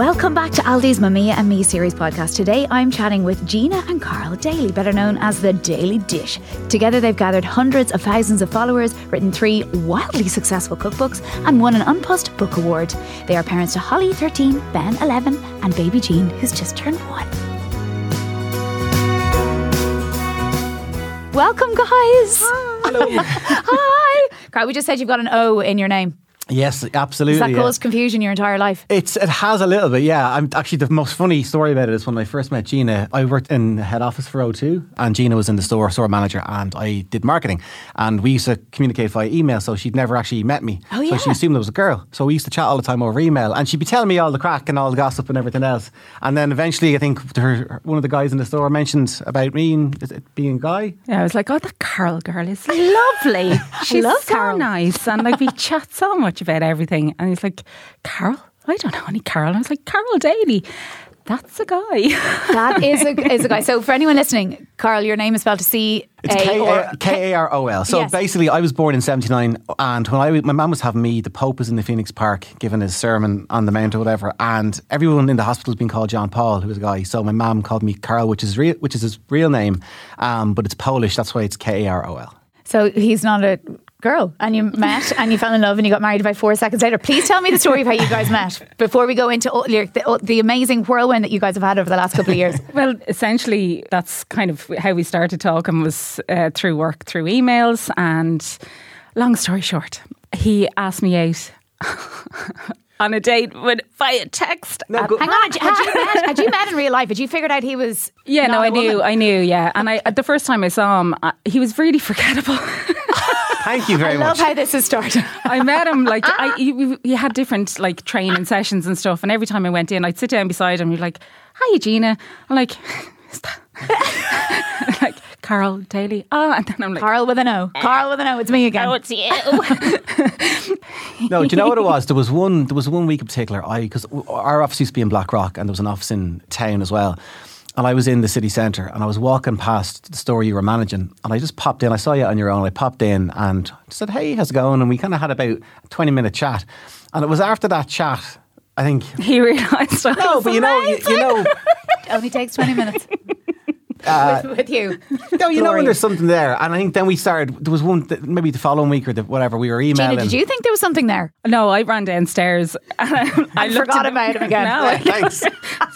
Welcome back to Aldi's Mamia and Me series podcast. Today I'm chatting with Gina and Karol Daly, better known as the Daly Dish. Together they've gathered hundreds of thousands of followers, written three wildly successful cookbooks, and won an Unpost Book Award. They are parents to Holly, 13, Ben, 11, and baby Gene, who's just turned one. Welcome, guys. Hello. Hi. Karol, we just said you've got an O in your name. Yes, absolutely. Has that yeah. caused confusion your entire life? It's it has a little bit, yeah. I'm actually the most funny story about it is when I first met Gina. I worked in the head office for O2, and Gina was in the store, store manager, and I did marketing. And we used to communicate via email, so she'd never actually met me. Oh, yeah. So she assumed I was a girl. So we used to chat all the time over email, and she'd be telling me all the crack and all the gossip and everything else. And then eventually, I think her, one of the guys in the store mentioned about me and is it being a guy. Yeah, I was like, oh, that Carol girl is lovely. She's love so Carol. nice. And like, we chat so much about everything. And he's like, Carol? I don't know any Carol. And I was like, Carol Daly. That's a guy. That is a, is a guy. So for anyone listening, Karol, your name is spelled C It's A K or A- K A R O L. So Yes. basically, I was born in '79, and when I my mum was having me, the Pope was in the Phoenix Park giving his sermon on the Mount or whatever, and everyone in the hospital has been called John Paul, who was a guy. So my mum called me Karol, which is real, which is his real name, um, but it's Polish. That's why it's K A R O L. So he's not a girl, and you met and you fell in love and you got married about four seconds later. Please tell me the story of how you guys met before we go into all, your- the, all- the amazing whirlwind that you guys have had over the last couple of years. well, essentially, that's kind of how we started talking was uh, through work, through emails. And long story short, he asked me out on a date with, via text. No, at- go- Hang on, had you, had you met? Had you met in real life? Had you figured out he was? Yeah, not no, a I knew, woman? I knew, yeah. And I, the first time I saw him, I, he was really forgettable. Thank you very I love much. how this has started. I met him like ah. I, he, he had different like training sessions and stuff, and every time I went in, I'd sit down beside him. He'd like, "Hi, Gina." I'm like, "Is that like Karol Daly?" Oh, and then I'm like, Karol with an O. Karol with an O. It's me again. "Oh, it's you." No, do you know what it was? There was one. There was one week in particular. I because our office used to be in Blackrock, and there was an office in town as well. And I was in the city centre, and I was walking past the store you were managing, and I just popped in. I saw you on your own. I popped in and said, "Hey, how's it going?" And we kind of had about a twenty minute chat. And it was after that chat, I think. he realised. I No, was but you know, you, you know, It only takes twenty minutes. Uh, with, with you. no, you know when there's something there. And I think then we started. There was one, that maybe the following week or the, whatever. We were emailing. Gina, did you think there was something there? No, I ran downstairs and I, I looked forgot in the- about him again. No, I- Thanks.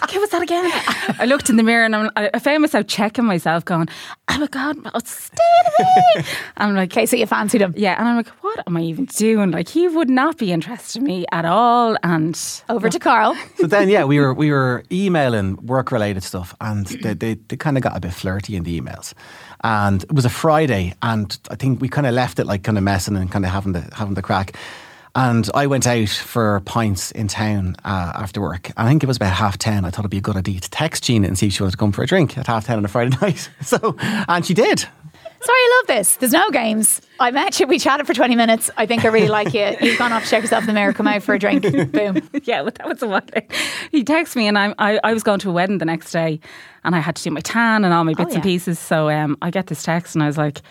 Give us that again. I looked in the mirror and I'm, I I found myself checking myself, going, "Oh my god, what's me?" I'm like, Okay, so you fancied him. Yeah, and I'm like, what am I even doing? Like, he would not be interested in me at all. And Over to Karol. So then, yeah, we were we were emailing work related stuff, and they, they, they kind of got a bit flirty in the emails. And it was a Friday, and I think we kind of left it like kind of messing and kind of having the having the crack. And I went out for pints in town uh, after work. I think it was about half ten. I thought it'd be a good idea to text Gina and see if she wanted to come for a drink at half ten on a Friday night. So, and she did. Sorry, I love this. There's no games. I met you. We chatted for 20 minutes. I think I really like you. You've gone off to check yourself in the mirror. Come out for a drink. Boom. yeah, but that was a while. He texted me, and I, I, I was going to a wedding the next day, and I had to do my tan and all my bits yeah. and pieces. So um, I get this text, and I was like,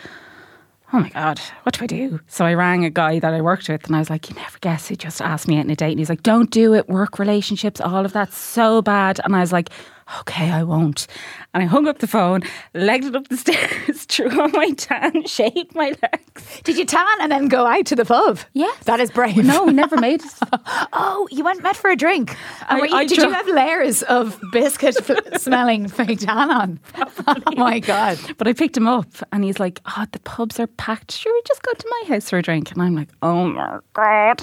oh my God, what do I do? So I rang a guy that I worked with, and I was like, you never guess. He just asked me out on a date, and he's like, don't do it. Work relationships, all of that's so bad. And I was like, okay, I won't. And I hung up the phone, legged it up the stairs, threw on my tan, shaved my legs. Did you tan and then go out to the pub? Yes. That is brave. No, we never made it. Oh, you went met for a drink. I- you, I did dro- you have layers of biscuit f- smelling fake tan on? Oh my God. But I picked him up and he's like, Oh, the pubs are packed. Sure, we just go to my house for a drink. And I'm like, Oh my God.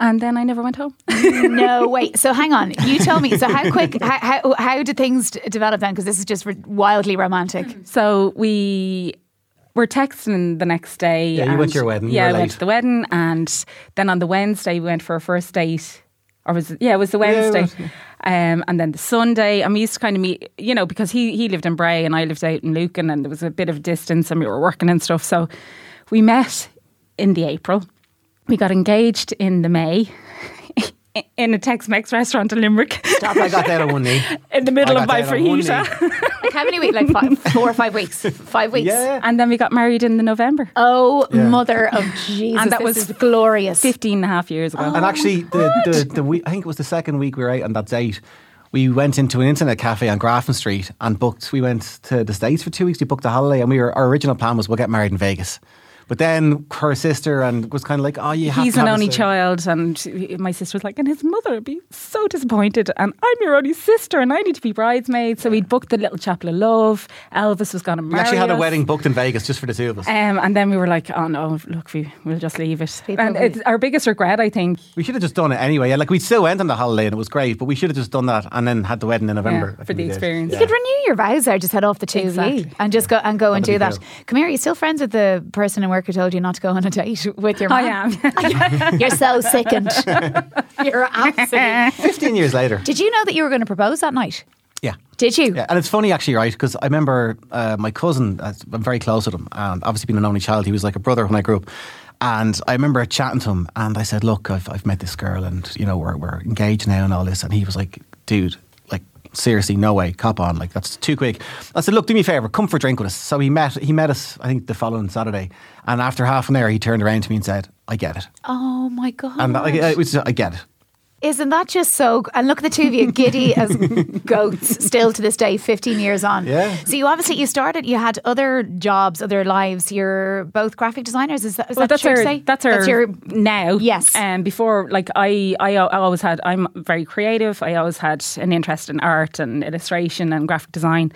And then I never went home. No, wait. So hang on. You tell me. So how quick, how, how, how did things d- develop then? Because this is just wildly romantic. So we were texting the next day. Yeah, you went to your wedding, Yeah, I went to the wedding. And then on the Wednesday, we went for a first date. Or was it, yeah, it was the Wednesday. it was, um, and then the Sunday, and we used to kind of meet, you know, because he, he lived in Bray and I lived out in Lucan and there was a bit of distance and we were working and stuff. So we met in the April. We got engaged in the May in a Tex Mex restaurant in Limerick Stop! I got that on one knee. in the middle of my that on one fajita. Like how many weeks? Like five, four or five weeks? Five weeks. Yeah. And then we got married in the November. Oh, Yeah. mother of Jesus! And that this was is glorious. 15 and a half years ago. And actually, the, the, the week, I think it was the second week we were out on that date. We went into an internet cafe on Grafton Street and booked. We went to the States for two weeks. We booked a holiday, and we were our original plan was we'll get married in Vegas. But then her sister and was kind of like, oh, you have He's to an have only this, child, and my sister was like, and his mother would be so disappointed. And I'm your only sister, and I need to be bridesmaid. So we'd booked the little chapel of love. Elvis was going to We actually had a wedding booked in Vegas just for the two of us. Um, and then we were like, oh no, look, we, we'll just leave it. People and it's our biggest regret, I think. We should have just done it anyway. Yeah, like we still went on the holiday and it was great, but we should have just done that and then had the wedding in November. Yeah, for the we did. experience. You could renew your vows there, just head off the two of you Exactly. and just go and go and That'd do that. cool. Come here, are you still friends with the person in work who told you not to go on a date with your I am. You're so sickened. You're absolutely. 15 years later. Did you know that you were going to propose that night? Yeah. Did you? Yeah, and it's funny actually, right? Because I remember uh, my cousin. uh, I'm very close with him, and obviously being an only child, he was like a brother when I grew up. And I remember chatting to him, and I said, "Look, I've, I've met this girl, and you know we're we're engaged now, and all this." And he was like, "Dude, like seriously, no way, cop on, like that's too quick." I said, "Look, do me a favor, come for a drink with us." So he met he met us, I think, the following Saturday, and after half an hour, he turned around to me and said, "I get it," Oh my god! and like, it was, I get it. Isn't that just so? And look at the two of you, giddy as goats, still to this day, fifteen years on. Yeah. So you obviously you started. You had other jobs, other lives. You're both graphic designers. Is that, is Well, that that's true our to say? that's our your now. Yes. And before, like I, I, I always had. I'm very creative. I always had an interest in art and illustration and graphic design,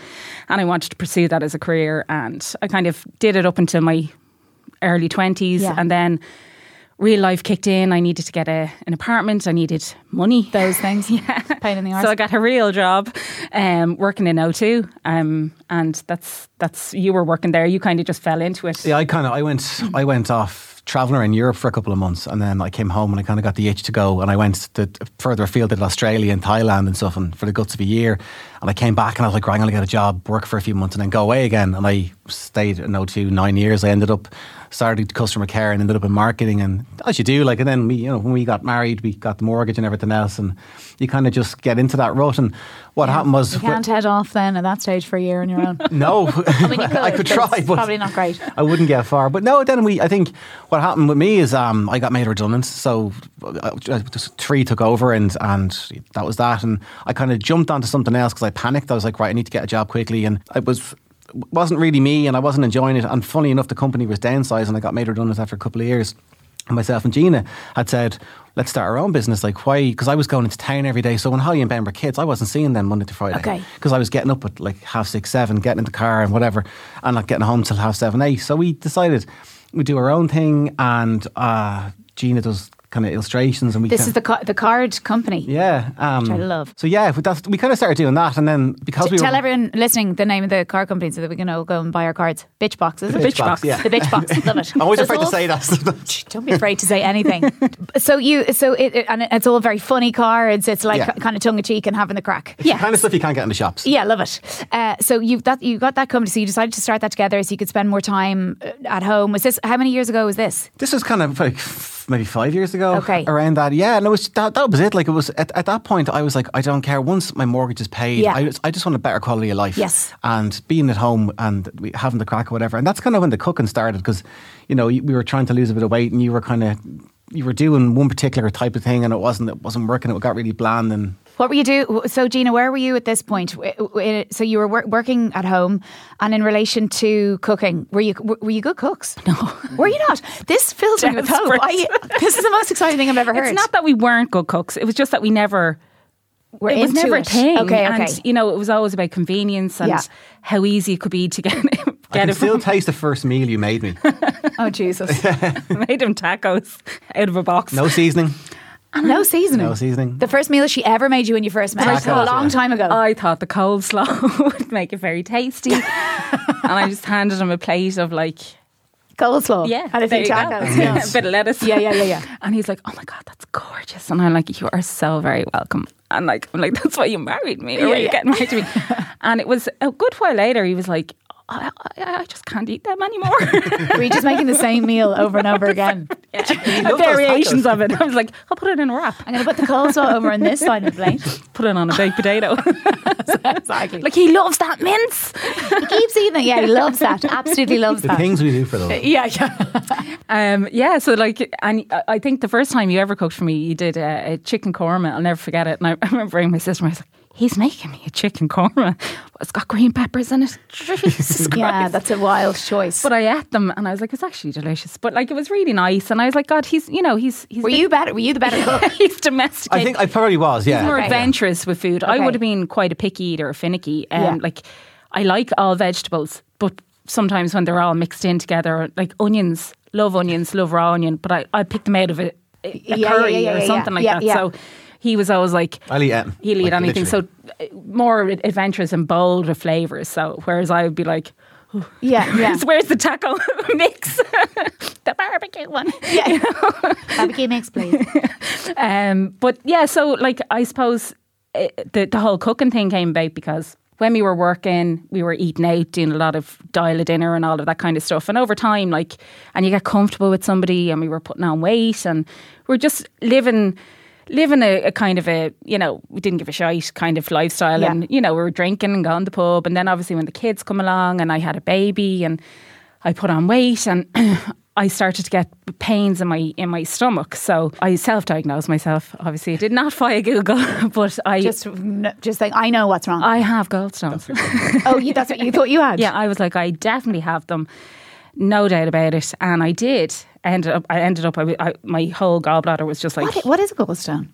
and I wanted to pursue that as a career. And I kind of did it up until my early twenties, Yeah. and then real life kicked in. I needed to get a, an apartment. I needed money. those things. yeah. Pain in the arse. So I got a real job, um, working in O2, um, and that's that's you were working there. You kind of just fell into it. Yeah, I kind of I went I went off traveling around Europe for a couple of months, and then I came home and I kind of got the itch to go, and I went to further afield to Australia and Thailand and stuff, and for the guts of a year, and I came back and I was like, right, I'm gonna get a job, work for a few months, and then go away again, and I stayed in O2 nine years. I ended up started customer care and ended up in marketing, and as you do, like, and then we, you know, when we got married, we got the mortgage and everything else, and you kind of just get into that rut. And what happened was, you can't head off then at that stage for a year on your own. no, I mean, you could. I could try, but probably not great. I wouldn't get far. But no, then we. I think what happened with me is um, I got made redundant. So uh, three took over, and and that was that. And I kind of jumped onto something else because I panicked. I was like, right, I need to get a job quickly, and it was wasn't really me, and I wasn't enjoying it. And funny enough, the company was downsized And I got made redundant after a couple of years. And myself and Gina had said, let's start our own business. Like, why? Because I was going into town every day. So when Holly and Ben were kids, I wasn't seeing them Monday to Friday. Okay. Because I was getting up at like half six, seven, getting in the car and whatever, and not getting home till half seven, eight. So we decided we'd do our own thing. And uh, Gina does kind of illustrations. and we This is the ca- the card company. yeah. Um, Which I love. So yeah, we kind of started doing that. And then because we Tell were. everyone listening the name of the card company so that we can all go and buy our cards. Bitch box, is it? Bitch Box, yeah. The bitch box. Love it. I'm always So it's afraid to say that. Don't be afraid to say anything. so you, so it, it- and it's all very funny cards. It's like Yeah. kind of tongue in cheek and having the crack. Yeah. kind of stuff you can't get in the shops. Yeah, love it. Uh, so you've that you got that company. So you decided to start that together so you could spend more time uh, at home. Was this how many years ago was this? This was kind of like maybe five years ago. Okay. Around that, yeah. And it was that, that was it. Like it was at, at that point, I was like, I don't care. Once my mortgage is paid, Yeah. I, just, I just want a better quality of life. Yes. And being at home and we- having the crack or whatever. And that's kind of when the cooking started because, you know, we were trying to lose a bit of weight and you were kind of you were doing one particular type of thing and it wasn't it wasn't working. It got really bland and What were you do? So Gina, where were you at this point? W- w- So you were wor- working at home, and in relation to cooking, were you were you good cooks? No, were you not? This fills me with hope. I, this is the most exciting thing I've ever heard. It's not that we weren't good cooks. It was just that we never. We're it was never it. a thing. Okay, okay. And you know, it was always about convenience and Yeah. how easy it could be to get I get can it still from. taste the first meal you made me. oh Jesus, made him tacos out of a box. No seasoning. No seasoning. No seasoning. The first meal that she ever made you when you first met, Tacos, a long yeah. time ago. I thought the coleslaw would make it very tasty, and I just handed him a plate of like Coleslaw, yeah, and a few there tacos. Yeah. a bit of lettuce. Yeah, yeah, yeah, yeah. And he's like, "Oh my god, that's gorgeous!" And I'm like, "You are so very welcome." And like, I'm like, "That's why you married me, or Yeah, were you getting married to me?" and it was a good while later. He was like, I, I, I just can't eat them anymore. Were you just making the same meal over and over again? those Variations of it. I was like, I'll put it in a wrap. I'm going to put the coleslaw over on this side of the plate. Put it on a baked potato. Exactly. like he loves that mince. he keeps eating it. Yeah, he loves that. Absolutely loves The that. The things we do for those. yeah, yeah. Um, yeah, so like, and I- I think the first time you ever cooked for me, you did a, a chicken korma. I'll never forget it. And I, I remember bringing my sister. and I was like, "He's making me a chicken korma. It's got green peppers in it. Jesus Christ!" Yeah, that's a wild choice. But I ate them, and I was like, "It's actually delicious." But like, it was really nice, and I was like, "God, he's you know he's he's were you better? Were you the better cook? he's domesticated. I think I probably was, yeah. He's more Okay. adventurous with food. I would have been quite a picky eater, finicky. Um, Yeah. Like, I like all vegetables, but sometimes when they're all mixed in together, like onions, love onions, love raw onion, but I, I pick them out of a, a Yeah, yeah, curry yeah, or yeah, something like yeah, that. yeah. So he was always like, I'll eat anything. he'll eat Like, anything. literally. So uh, more adventurous and bold with flavours. So whereas I would be like, Yeah, yeah. where's the taco mix? the barbecue one. yeah. Barbecue mix, please. Um, but yeah, so like I suppose uh, the the whole cooking thing came about because when we were working, we were eating out, doing a lot of dial a dinner and all of that kind of stuff. And over time, like, and you get comfortable with somebody, and we were putting on weight, and we're just living. Living a, a kind of a, you know, we didn't give a shite kind of lifestyle. Yeah. And, you know, we were drinking and going to the pub. And then obviously when the kids come along and I had a baby and I put on weight and I started to get pains in my in my stomach. So I self-diagnosed myself. Obviously, I did not via Google, but I Just, just think, I know what's wrong. I have gallstones. oh, you, that's what you thought you had? yeah, I was like, I definitely have them, no doubt about it, and I did. I ended up, I ended up, I, I- my whole gallbladder was just like. What, what is a gallstone?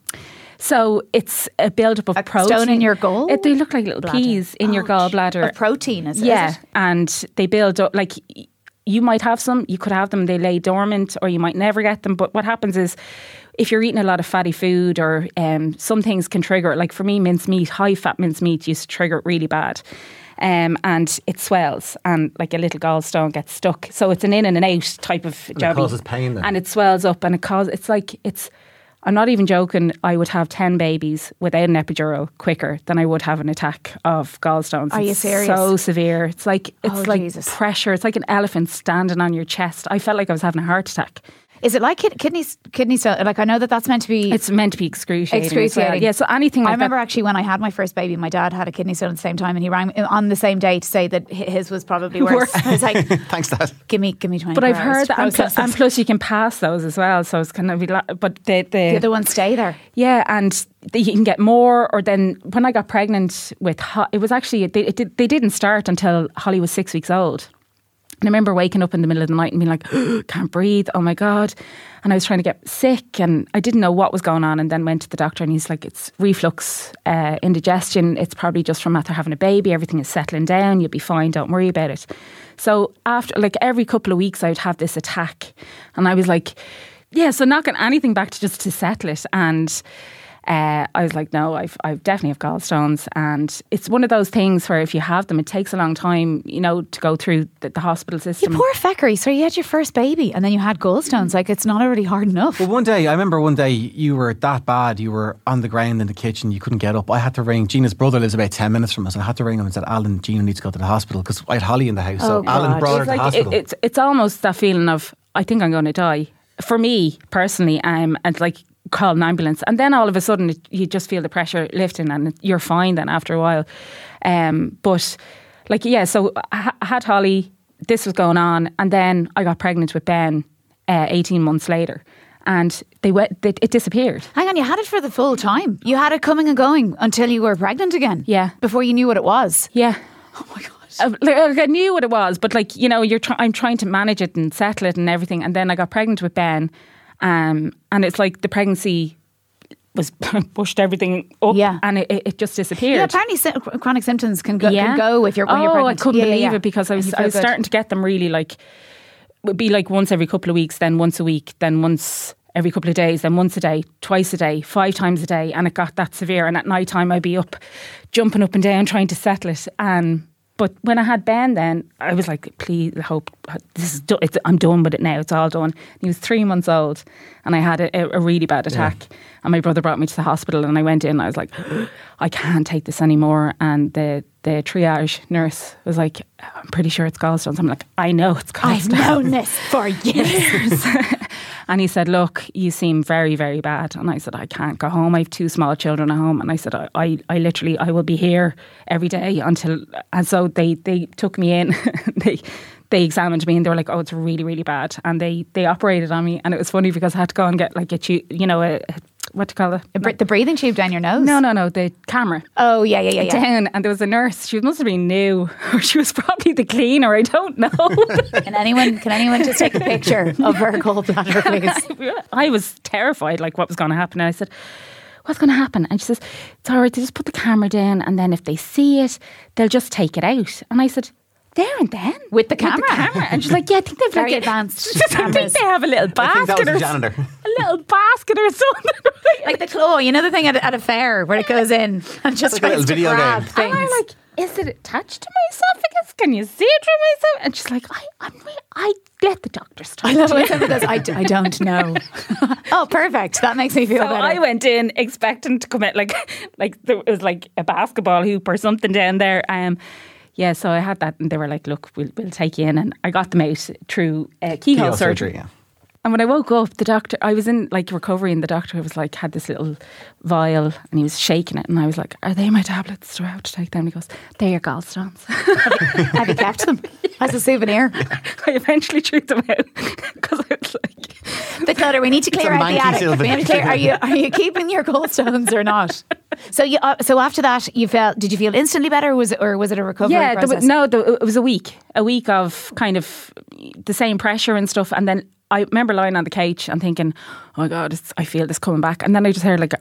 So it's a buildup of A protein stone in your gall It, they look like little bladder? peas in your Oh, gallbladder. Of protein, is, is yeah, it? and they build up like you might have some, you could have them, they lay dormant, or you might never get them. But what happens is, if you're eating a lot of fatty food, or um, some things can trigger. it. Like for me, mincemeat, high fat mincemeat used to trigger it really bad. Um, and it swells, and like a little gallstone gets stuck. So it's an in and an out type of job. it causes pain then? and it swells up, and it causes. It's like it's. I'm not even joking. I would have ten babies without an epidural quicker than I would have an attack of gallstones. Are you It's serious? So severe. It's like it's Oh, like Jesus. pressure. It's like an elephant standing on your chest. I felt like I was having a heart attack. Is it like kid, kidney kidney stone? Like I know that that's meant to be. It's meant to be excruciating. as well. Excruciating. Yeah. So anything. I remember That, actually when I had my first baby, my dad had a kidney stone at the same time, and he rang uh, on the same day to say that his was probably worse. I was like, Thanks, Dad. "Give me, give me twenty." but I've heard that, and, pl- and plus you can pass those as well. So it's kind of, be la- but the the, the other ones stay there. Yeah, and you can get more. Or then when I got pregnant with, Ho- it was actually they it, did- they didn't start until Holly was six weeks old. And I remember waking up in the middle of the night and being like, can't breathe. Oh my god! And I was trying to get sick, and I didn't know what was going on. And then went to the doctor, and he's like, it's reflux, uh, indigestion. It's probably just from after having a baby. Everything is settling down. You'll be fine. Don't worry about it. So after like every couple of weeks, I would have this attack, and I was like, yeah. So not getting anything back to just to settle it, and uh, I was like, no, I've, I've definitely have gallstones, and it's one of those things where if you have them, it takes a long time, you know, to go through the, the hospital system. You system. poor feckery. So you had your first baby, and then you had gallstones. Like it's not already hard enough. Well, one day, I remember one day you were that bad. You were on the ground in the kitchen. You couldn't get up. I had to ring. Gina's brother lives about 10 minutes from us. I had to ring him and said, Alan, Gina needs to go to the hospital because I had Holly in the house. so Oh, Alan God. brought her it's to the hospital. it, it's it's almost that feeling of I think I'm going to die. For me personally, um, and like call an ambulance, and then all of a sudden it, you just feel the pressure lifting, and you're fine then after a while. Um, but like yeah, so I had Holly. This was going on, and then I got pregnant with Ben, uh, eighteen months later, and they went. They, it disappeared. Hang on, you had it for the full time. You had it coming and going until you were pregnant again. Yeah. Before you knew what it was. Yeah. Oh my god. Uh, like, like, I knew what it was, but like you know, you're try- I'm trying to manage it and settle it and everything. And then I got pregnant with Ben, um, and it's like the pregnancy was pushed everything up, Yeah. and it, it just disappeared. Yeah, apparently sy- chronic symptoms can go, can go if you're when oh, you're pregnant. I couldn't Yeah, yeah, believe yeah. it because I was I was good. starting to get them really like would be like once every couple of weeks, then once a week, then once every couple of days, then once a day, twice a day, five times a day, and it got that severe. And at night time, I'd be up, jumping up and down, trying to settle it. And but when I had Ben, then I was like, please, I hope this is do- it's, I'm done with it now. It's all done. He was three months old, and I had a, a really bad attack. Yeah. And my brother brought me to the hospital, and I went in. I was like, I can't take this anymore. And the the triage nurse was like, I'm pretty sure it's gallstones. I'm like, I know it's gallstones. I've known this for years. and he said, Look, you seem very, very bad. And I said, I can't go home. I have two small children at home. And I said, I, I, I literally, I will be here every day until. And so they, they took me in. they, they examined me and they were like, "Oh, it's really, really bad." And they they operated on me, and it was funny because I had to go and get like a you know a, what do you call it? the breathing tube down your nose? No, no, no. The camera. Oh, yeah, yeah, yeah. yeah. Down. And there was a nurse. She must have been new. Or she was probably the cleaner. I don't know. can anyone can anyone just take a picture of her gallbladder, please? I was terrified, like what was going to happen. And I said, what's going to happen? And she says, it's all right. They just put the camera down. And then if they see it, they'll just take it out. And I said, there and then with the camera. With the camera. And she's like, yeah, I think they've very like advanced. I think they have a little basket or janitor. a little basket or something. like the claw, you know the thing at, at a fair where it goes in and just like tries to grab game. things. And I'm like, is it attached to my esophagus? Can you see it through my esophagus? And she's like, I, I'm, I let the doctors talk. I love it because I, I don't know. oh, perfect. That makes me feel so better. I went in expecting to come out like, like there was like a basketball hoop or something down there. Um, yeah, so I had that, and they were like, "Look, we'll, we'll take you in," and I got them out through uh, keyhole, keyhole, surgery. surgery yeah. And when I woke up, the doctor, I was in like recovery, and the doctor was like, had this little vial, and he was shaking it, and I was like, "Are they my tablets? Do I have to take them?" And he goes, "They're your gallstones." have you kept them as a souvenir? I eventually threw them out because I was like, "The clutter. We need to clear out the attic. We need to clear. Are you are you keeping your gallstones or not?" So you uh, so after that, you felt. Did you feel instantly better, or was it, or was it a recovery? Yeah? Was, no, it was a week, a week of kind of the same pressure and stuff, and then I remember lying on the couch and thinking, "Oh my God, I feel this coming back." And then I just heard like, a,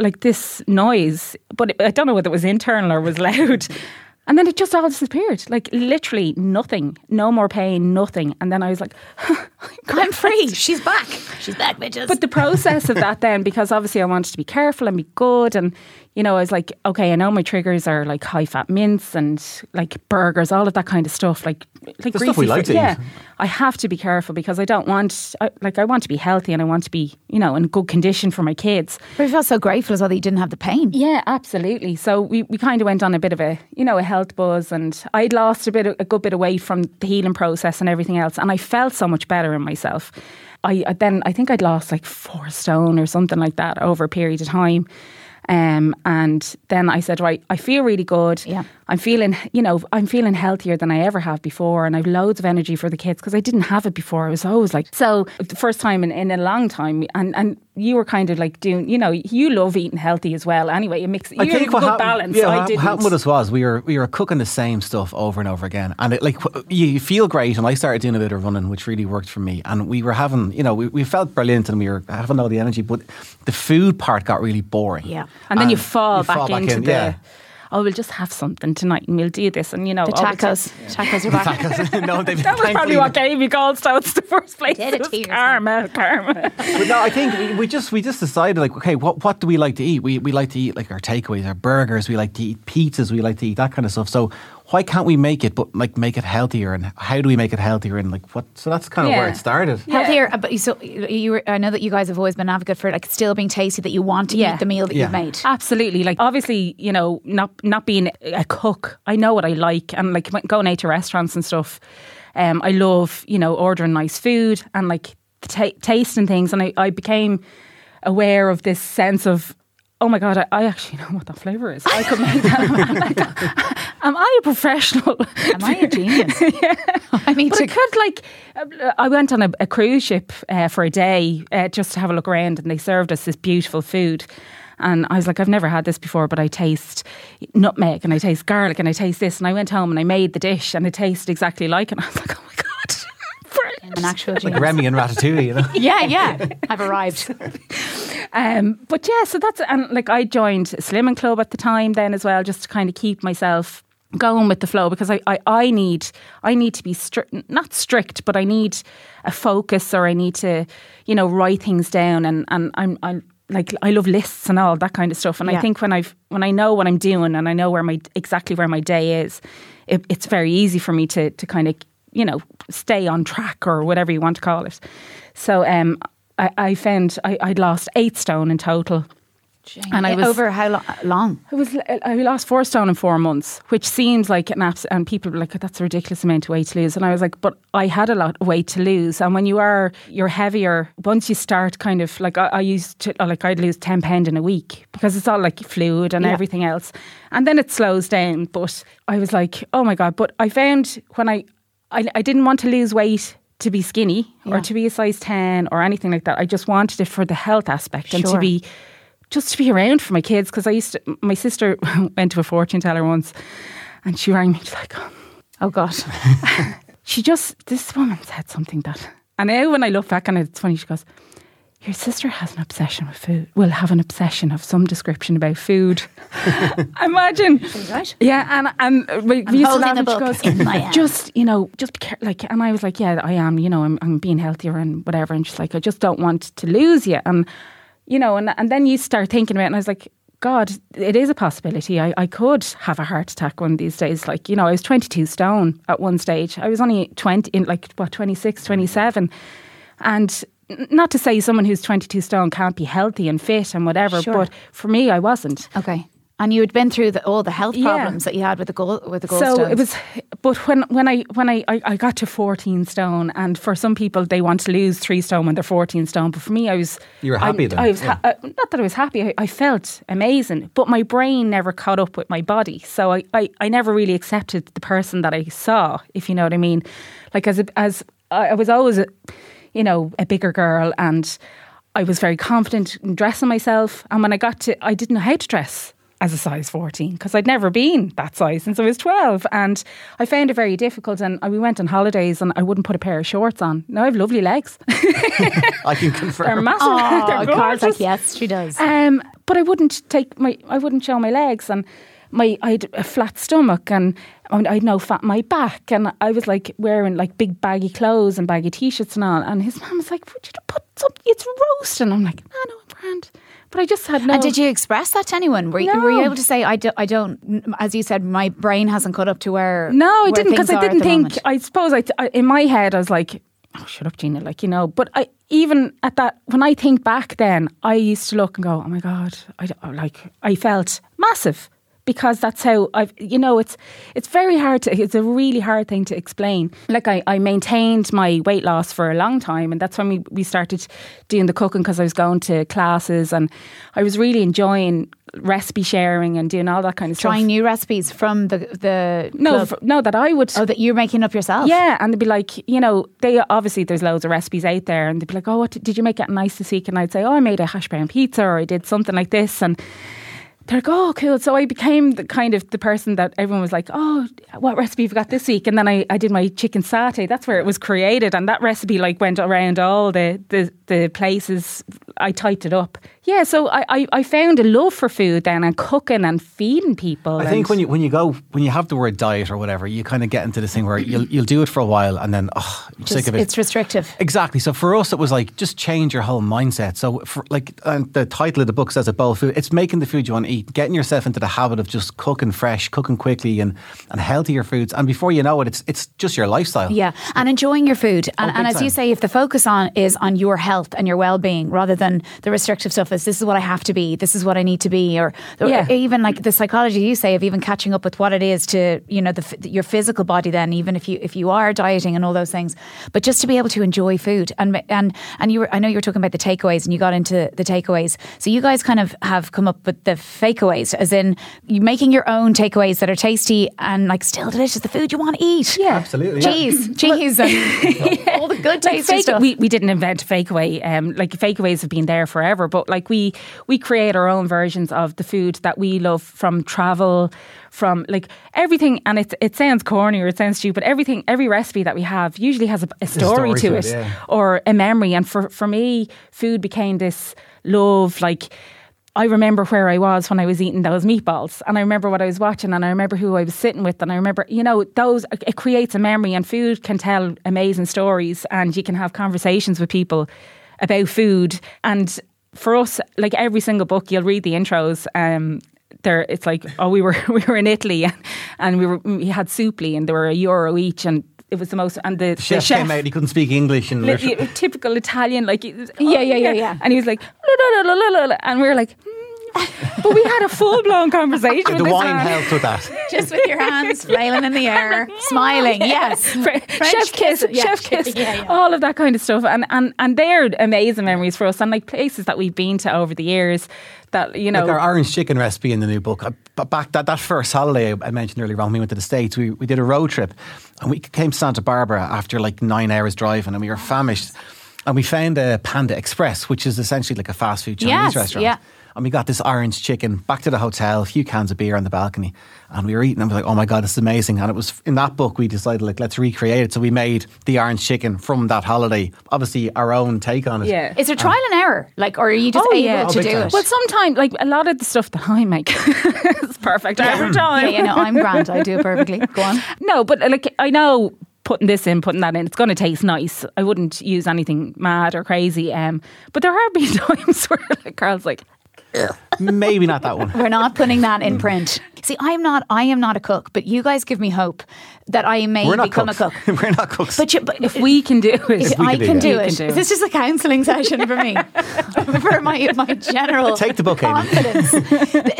like this noise, but it, I don't know whether it was internal or was loud. And then it just all disappeared. Like literally nothing. No more pain, nothing. And then I was like, I'm free. She's back. She's back, bitches. But the process of that then, because obviously I wanted to be careful and be good. And, you know, I was like, okay, I know my triggers are like high fat mince and like burgers, all of that kind of stuff. Like, like the stuff we like to yeah, eat. I have to be careful because I don't want, I, like, I want to be healthy and I want to be, you know, in good condition for my kids. But you felt so grateful as well that you didn't have the pain. Yeah, absolutely. So we, we kind of went on a bit of a, you know, a health buzz and I'd lost a bit, of, a good bit of weight from the healing process and everything else. And I felt so much better in myself. I, I then I think I'd lost like four stone or something like that over a period of time. Um, and then I said, right, I feel really good. Yeah. I'm feeling, you know, I'm feeling healthier than I ever have before. And I've loads of energy for the kids because I didn't have it before. I was always like, so the first time in, in a long time. And, and you were kind of like doing, you know, you love eating healthy as well. Anyway, you mix, you have a good happened, balance. Yeah, I what didn't. happened with us was we were, we were cooking the same stuff over and over again. And it like, you feel great. And I started doing a bit of running, which really worked for me. And we were having, you know, we, we felt brilliant and we were having all the energy, but the food part got really boring. Yeah. And then and you fall fall, back, back, into in, the. Yeah. Oh, we'll just have something tonight and we'll do this. And you know, the oh, tacos. Yeah. Tacos are back. tacos. no, that was probably what gave me gallstones the first place. Did it, it karma, karma. but no, I think we, we, just we just decided like, okay, what what do we like to eat? We we like to eat like our takeaways, our burgers. We like to eat pizzas. We like to eat that kind of stuff. So why can't we make it, but like make it healthier? And how do we make it healthier? And like what? So that's kind of yeah. where it started. Yeah. Healthier, uh, but so you were, I know that you guys have always been advocate for like still being tasty. That you want to yeah. eat the meal that you've made. Absolutely. Like obviously, you know, not not being a cook, I know what I like, and like going out to restaurants and stuff. Um, I love you know ordering nice food and like t- tasting things, and I, I became aware of this sense of oh my god, I, I, actually know what that flavour is. I could make that. Am I a professional? Am I a genius? yeah. I need but to. I could like. Uh, I went on a, a cruise ship uh, for a day uh, just to have a look around, and they served us this beautiful food. And I was like, I've never had this before, but I taste nutmeg and I taste garlic and I taste this. And I went home and I made the dish and it tasted exactly like it. And I was like, oh my God. An actual like Remy and Ratatouille, you know? yeah, yeah. I've arrived. um, but yeah, so that's and like I joined Slimming Club at the time then as well, just to kind of keep myself going with the flow because I, I, I need I need to be strict not strict but I need a focus or I need to you know write things down and and I'm I'm like I love lists and all that kind of stuff. And Yeah. I think when I've when I know what I'm doing and I know where my exactly where my day is, it, it's very easy for me to to kind of you know stay on track or whatever you want to call it. So um, I, I found I, I'd lost eight stone in total. And I was- over how lo- long? I was I lost four stone in four months, which seems like an abs- and people were like oh, that's a ridiculous amount of weight to lose. And I was like, but I had a lot of weight to lose. And when you are you're heavier, once you start kind of like I, I used to like I'd lose ten pound in a week because it's all like fluid and Yeah. everything else, and then it slows down. But I was like, oh my god! But I found when I I, I didn't want to lose weight to be skinny Yeah. or to be a size 10 or anything like that. I just wanted it for the health aspect and to be just to be around for my kids because I used to, my sister went to a fortune teller once and she rang me. She's like, oh, God. she just, this woman said something that, and now when I look back on it, it's funny. She goes, your sister has an obsession with food, will have an obsession of some description about food. Imagine. right. Yeah, and and we, I'm we used to holding laugh a and she book goes, in my hand. just you know, just be care- like, and I was like, yeah, I am. You know, I'm I'm being healthier and whatever. And she's like, I just don't want to lose you, and you know, and and then you start thinking about, it and I was like. God, it is a possibility. I, I could have a heart attack one of these days. Like, you know, I was 22 stone at one stage. I was only 20, in like, what, 26, 27. And not to say someone who's 22 stone can't be healthy and fit and whatever, Sure. but for me, I wasn't. Okay. And you had been through the, all the health Yeah. problems that you had with the goal with the so it was but when when i when I, I i got to 14 stone and for some people they want to lose three stone when they're 14 stone but for me i was You were happy I, then, i was ha- yeah. uh, not that i was happy I, I felt amazing but my brain never caught up with my body. So I, I i never really accepted the person that i saw if you know what i mean. Like as a, as i I was always a, you know a bigger girl and i was very confident in dressing myself. And when i got to i didn't know how to dress as a size 14 because I'd never been that size since I was 12 and I found it very difficult and we went on holidays and I wouldn't put a pair of shorts on. Now I have lovely legs. I can confirm. They're confirm. massive. Oh, They're Karol's gorgeous. like, yes, she does. Um, but I wouldn't take my, I wouldn't show my legs, and my, I had a flat stomach, and I had no fat in my back, and I was like wearing like big baggy clothes and baggy t-shirts and all. And his mum was like, "Would you put something? It's roasting." And I'm like, "No, no, I'm grand." But I just had no. And did you express that to anyone? Were, you, were you able to say, I, do, I don't, as you said, my brain hasn't caught up to where. No, I where didn't because I didn't think. moment? I suppose I, I in my head I was like, "Oh, shut up, Gina!" Like you know. But I even at that when I think back, then I used to look and go, "Oh my god!" I like I felt massive because that's how I've You know, it's it's very hard to. It's a really hard thing to explain. Like I, I maintained my weight loss for a long time, and that's when we we started doing the cooking because I was going to classes and I was really enjoying recipe sharing and doing all that kind of Trying stuff. new recipes from the the No, f- no, that I would. oh that you're making up yourself. Yeah, and they'd be like, you know, they obviously there's loads of recipes out there, and they'd be like, oh, what did you make it nice this week? And I'd say, oh, I made a hash brown pizza, or I did something like this, and they're like, oh, cool. So I became the kind of the person that everyone was like, oh, what recipe have you got this week? And then I, I did my chicken satay. That's where it was created, and that recipe like went around all the the, the places. I typed it up. Yeah, so I, I, I found a love for food then and cooking and feeding people. I think when you when you go when you have the word diet or whatever, you kind of get into this thing where you'll you'll do it for a while and then oh, I'm Just- sick of it. It's restrictive. Exactly. So for us, it was like just change your whole mindset. So for like and the title of the book says a bowl food. It's making the food you want to eat, getting yourself into the habit of just cooking fresh, cooking quickly, and and healthier foods. And before you know it, it's it's just your lifestyle. Yeah, and enjoying your food, and, Oh, and big as you say, if the focus on is on your health and your well-being, rather than the restrictive stuff, is this is what I have to be, this is what I need to be, or, or Yeah. even like the psychology you say of even catching up with what it is to you know the, your physical body. Then even if you if you are dieting and all those things, but just to be able to enjoy food and and and you were I know you were talking about the takeaways and you got into the takeaways. So you guys kind of have come up with the fakeaways, as in you making your own takeaways that are tasty and like still delicious, the food you want to eat. Yeah. Absolutely. cheese, cheese, and all the good Like tasty fake- stuff. We, we didn't invent fake away. Um, like fake aways have been there forever, but like we we create our own versions of the food that we love from travel, from like everything. And it it sounds corny or it sounds stupid. But everything, every recipe that we have usually has a, a story, story to to it, it, yeah. or a memory. And for for me, food became this love, like. I remember where I was when I was eating those meatballs, and I remember what I was watching, and I remember who I was sitting with, and I remember, you know, those. It creates a memory, and food can tell amazing stories, and you can have conversations with people about food, and for us, like every single book, you'll read the intros. Um, there, it's like oh, we were we were in Italy and, and we were we had suppli and they were a euro each and it was the most and the, The chef, the chef came out, he couldn't speak English and li- typical Italian, like it was- Yeah, yeah, yeah, yeah. and he was like, "La, la, la, la, la, la," and we were like. but we had a full blown conversation. the with this wine man. helped with that. Just with your hands flailing in the air, smiling. Yes. Fre- French chef kiss, kiss, yeah. chef kiss, Yeah, yeah. all of that kind of stuff, and and and they're amazing memories for us, and like places that we've been to over the years. That you know, Like our orange chicken recipe in the new book. Uh, But back that, that first holiday I mentioned earlier on, we went to the States, we, we did a road trip and we came to Santa Barbara after like nine hours driving and we were famished. And we found a Panda Express, which is essentially like a fast food Chinese Yes, restaurant. yeah. And we got this orange chicken back to the hotel, a few cans of beer on the balcony, and we were eating. and I was like, "Oh my god, this is amazing!" And it was in that book we decided like let's recreate it. So we made the orange chicken from that holiday, obviously our own take on it. yeah. Is there trial and error? Like, or are you just Oh, able yeah. to Oh, do time. it? Well, sometimes like a lot of the stuff that I make is perfect every time. yeah, you know, I'm grand. I do it perfectly. Go on. No, but like I know putting this in, putting that in, it's going to taste nice. I wouldn't use anything mad or crazy. Um, but there have been times where like Karol's like, Ugh. Maybe not that one. We're not putting that in print. See, I'm not. I am not a cook, but you guys give me hope that I may We're not become cooks. a cook. we're not cooks. But, you, but if we can do it, if we I can do can do it, can do is it. this just a counselling session for me? for my my general Take the book, Amy. confidence.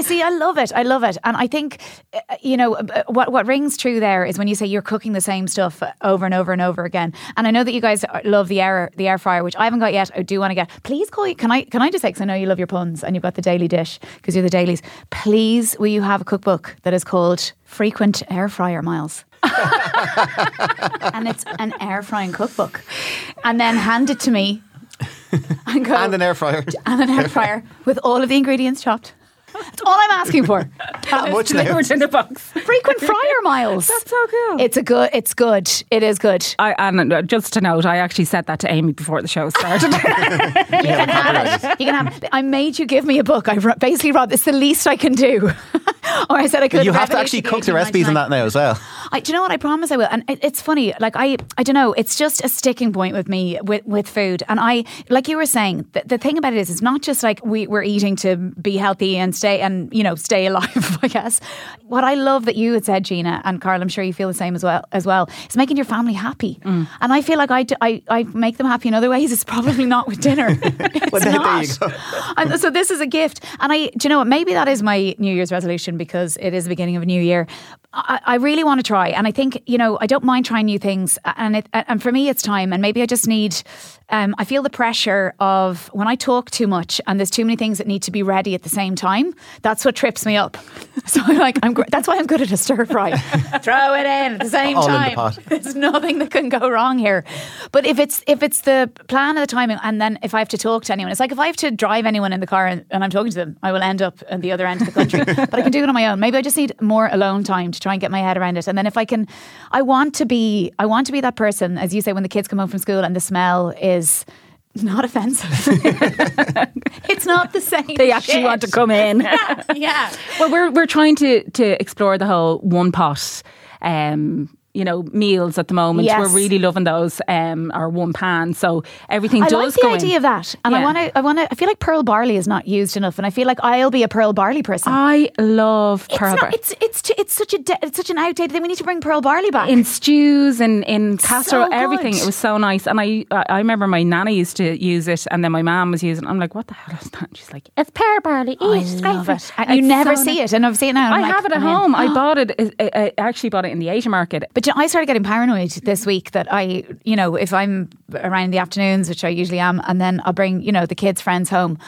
See, I love it. I love it, and I think uh, you know uh, what what rings true there is when you say you're cooking the same stuff over and over and over again. And I know that you guys love the air the air fryer, which I haven't got yet. I do want to get. Please call you. Can I can I just say because I know you love your puns and you've got the Daly Dish because you're the Dalys. Please, will you have a cookbook that is called Frequent Air Fryer Miles? and it's an air frying cookbook, and then hand it to me. And, go, and an air fryer. and an air fryer with all of the ingredients chopped. That's all I'm asking for. How much now? delivered in the box. Frequent fryer miles. That's so cool. It's a good. It's good. It is good. I, and uh, just to note, I actually said that to Amy before the show started. You can have it. You can have. I made you give me a book. I basically wrote. It's the least I can do. or I said I could. You have to actually cook the recipes in that now as well. I, do you know what? I promise I will. And it, it's funny. Like I, I don't know. It's just a sticking point with me with, with food. And I, like you were saying, the, the thing about it is, it's not just like we, we're eating to be healthy and stay and you know stay alive. I guess. What I love that you had said, Gina and Karol, I'm sure you feel the same as well. As well, is making your family happy. Mm. And I feel like I, do, I, I make them happy in other ways. It's probably not with dinner. it's Well, not. you go. And so this is a gift. And I, do you know what? Maybe that is my New Year's resolution because it is the beginning of a new year. I, I really want to try, and I think you know I don't mind trying new things. And it, and for me, it's time. And maybe I just need. Um, I feel the pressure of when I talk too much, and there's too many things that need to be ready at the same time. That's what trips me up. So I'm like, I'm. That's why I'm good at a stir fry. Throw it in at the same All the time. pot. There's nothing that can go wrong here. But if it's if it's the plan of the timing, and then if I have to talk to anyone, it's like if I have to drive anyone in the car and, and I'm talking to them, I will end up at the other end of the country. but I can do it on my own. Maybe I just need more alone time to try and get my head around it. And then if I can, I want to be, I want to be that person, as you say, when the kids come home from school and the smell is. Not offensive. it's not the same. they actually shit. want to come in. Yeah. Well, we're we're trying to to explore the whole one pot. Um, you know, meals at the moment. Yes. We're really loving those, um, our one pan. So everything I does like the idea in. of that, and I want to. I want to. I feel like pearl barley is not used enough, and I feel like I'll be a pearl barley person. I love it's pearl not. bar- It's it's t- it's such a de- it's such an outdated thing. We need to bring pearl barley back. in stews and in casserole, So everything. It was so nice. And I I I remember my nana used to use it, and then my mum was using. it. I'm like, what the hell is that? She's like, it's pearl barley. Eat, I it's great love it. You It's never so see nice. it, and I've seen it now. I like, have it at I'm in. home. I bought it. I, I actually bought it in the Asian market. But you know, I started getting paranoid this week that I, you know, if I'm around in the afternoons, which I usually am, and then I'll bring, you know, the kids' friends home.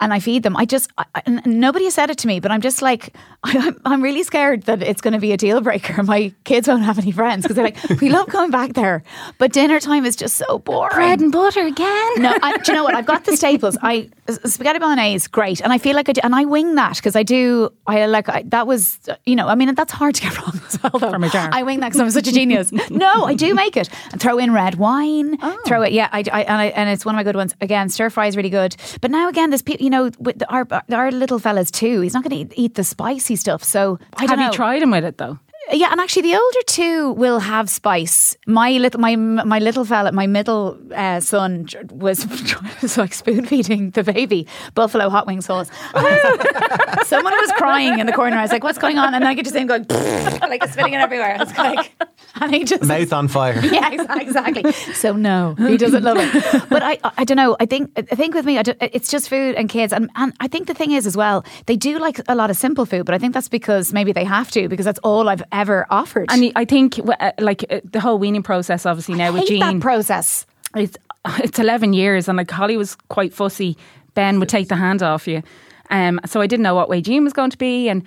And I feed them. I just, I, nobody has said it to me, but I'm just like, I'm, I'm really scared that it's going to be a deal breaker. My kids won't have any friends because they're like, we love going back there, but dinner time is just so boring. Bread and butter again. No, I, do you know what? I've got the staples. I spaghetti bolognese, great, and I feel like I do, and I wing that because I do. I like I, that was, you know, I mean that's hard to get wrong as well. Though. From a jar. I wing that because I'm such a genius. no, I do make it and throw in red wine. Oh. Throw it, yeah, I, I, and I and it's one of my good ones. Again, stir fry is really good. But now again, there's people, you know, with the, our our little fellas too. He's not going to eat, eat the spicy stuff. So I Have you tried him with it though? Yeah, and actually, the older two will have spice. My little, my my little fella, my middle uh, son was, was like spoon feeding the baby buffalo hot wing sauce. And I was like- someone was crying in the corner. I was like, "What's going on?" And I could just see him going like spitting it everywhere. I was like, and he just Mouth on fire. yeah, exactly. So no, he doesn't love it. But I, I don't know. I think, I think with me, it's just food and kids, and and I think the thing is as well, they do like a lot of simple food, but I think that's because maybe they have to because that's all I've ever offered. And I think uh, like uh, the whole weaning process, obviously now with hate that Gene, process. it's it's eleven years, and like Holly was quite fussy. Ben would take the hand off you, um, so I didn't know what way Gene was going to be, and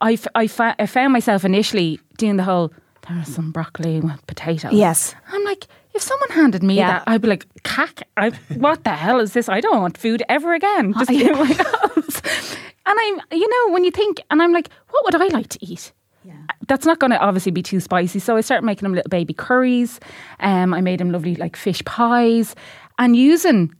I, f- I, fa- I found myself initially doing the whole there's some broccoli with potatoes. Yes. I'm like. If someone handed me Yeah. that, I'd be like, "Cack! I, what the hell is this? I don't want food ever again. Just I- get my house." And I'm, you know, when you think, and I'm like, "What would I like to eat?" That's not going to obviously be too spicy. So I started making them little baby curries. Um, I made them lovely like fish pies and using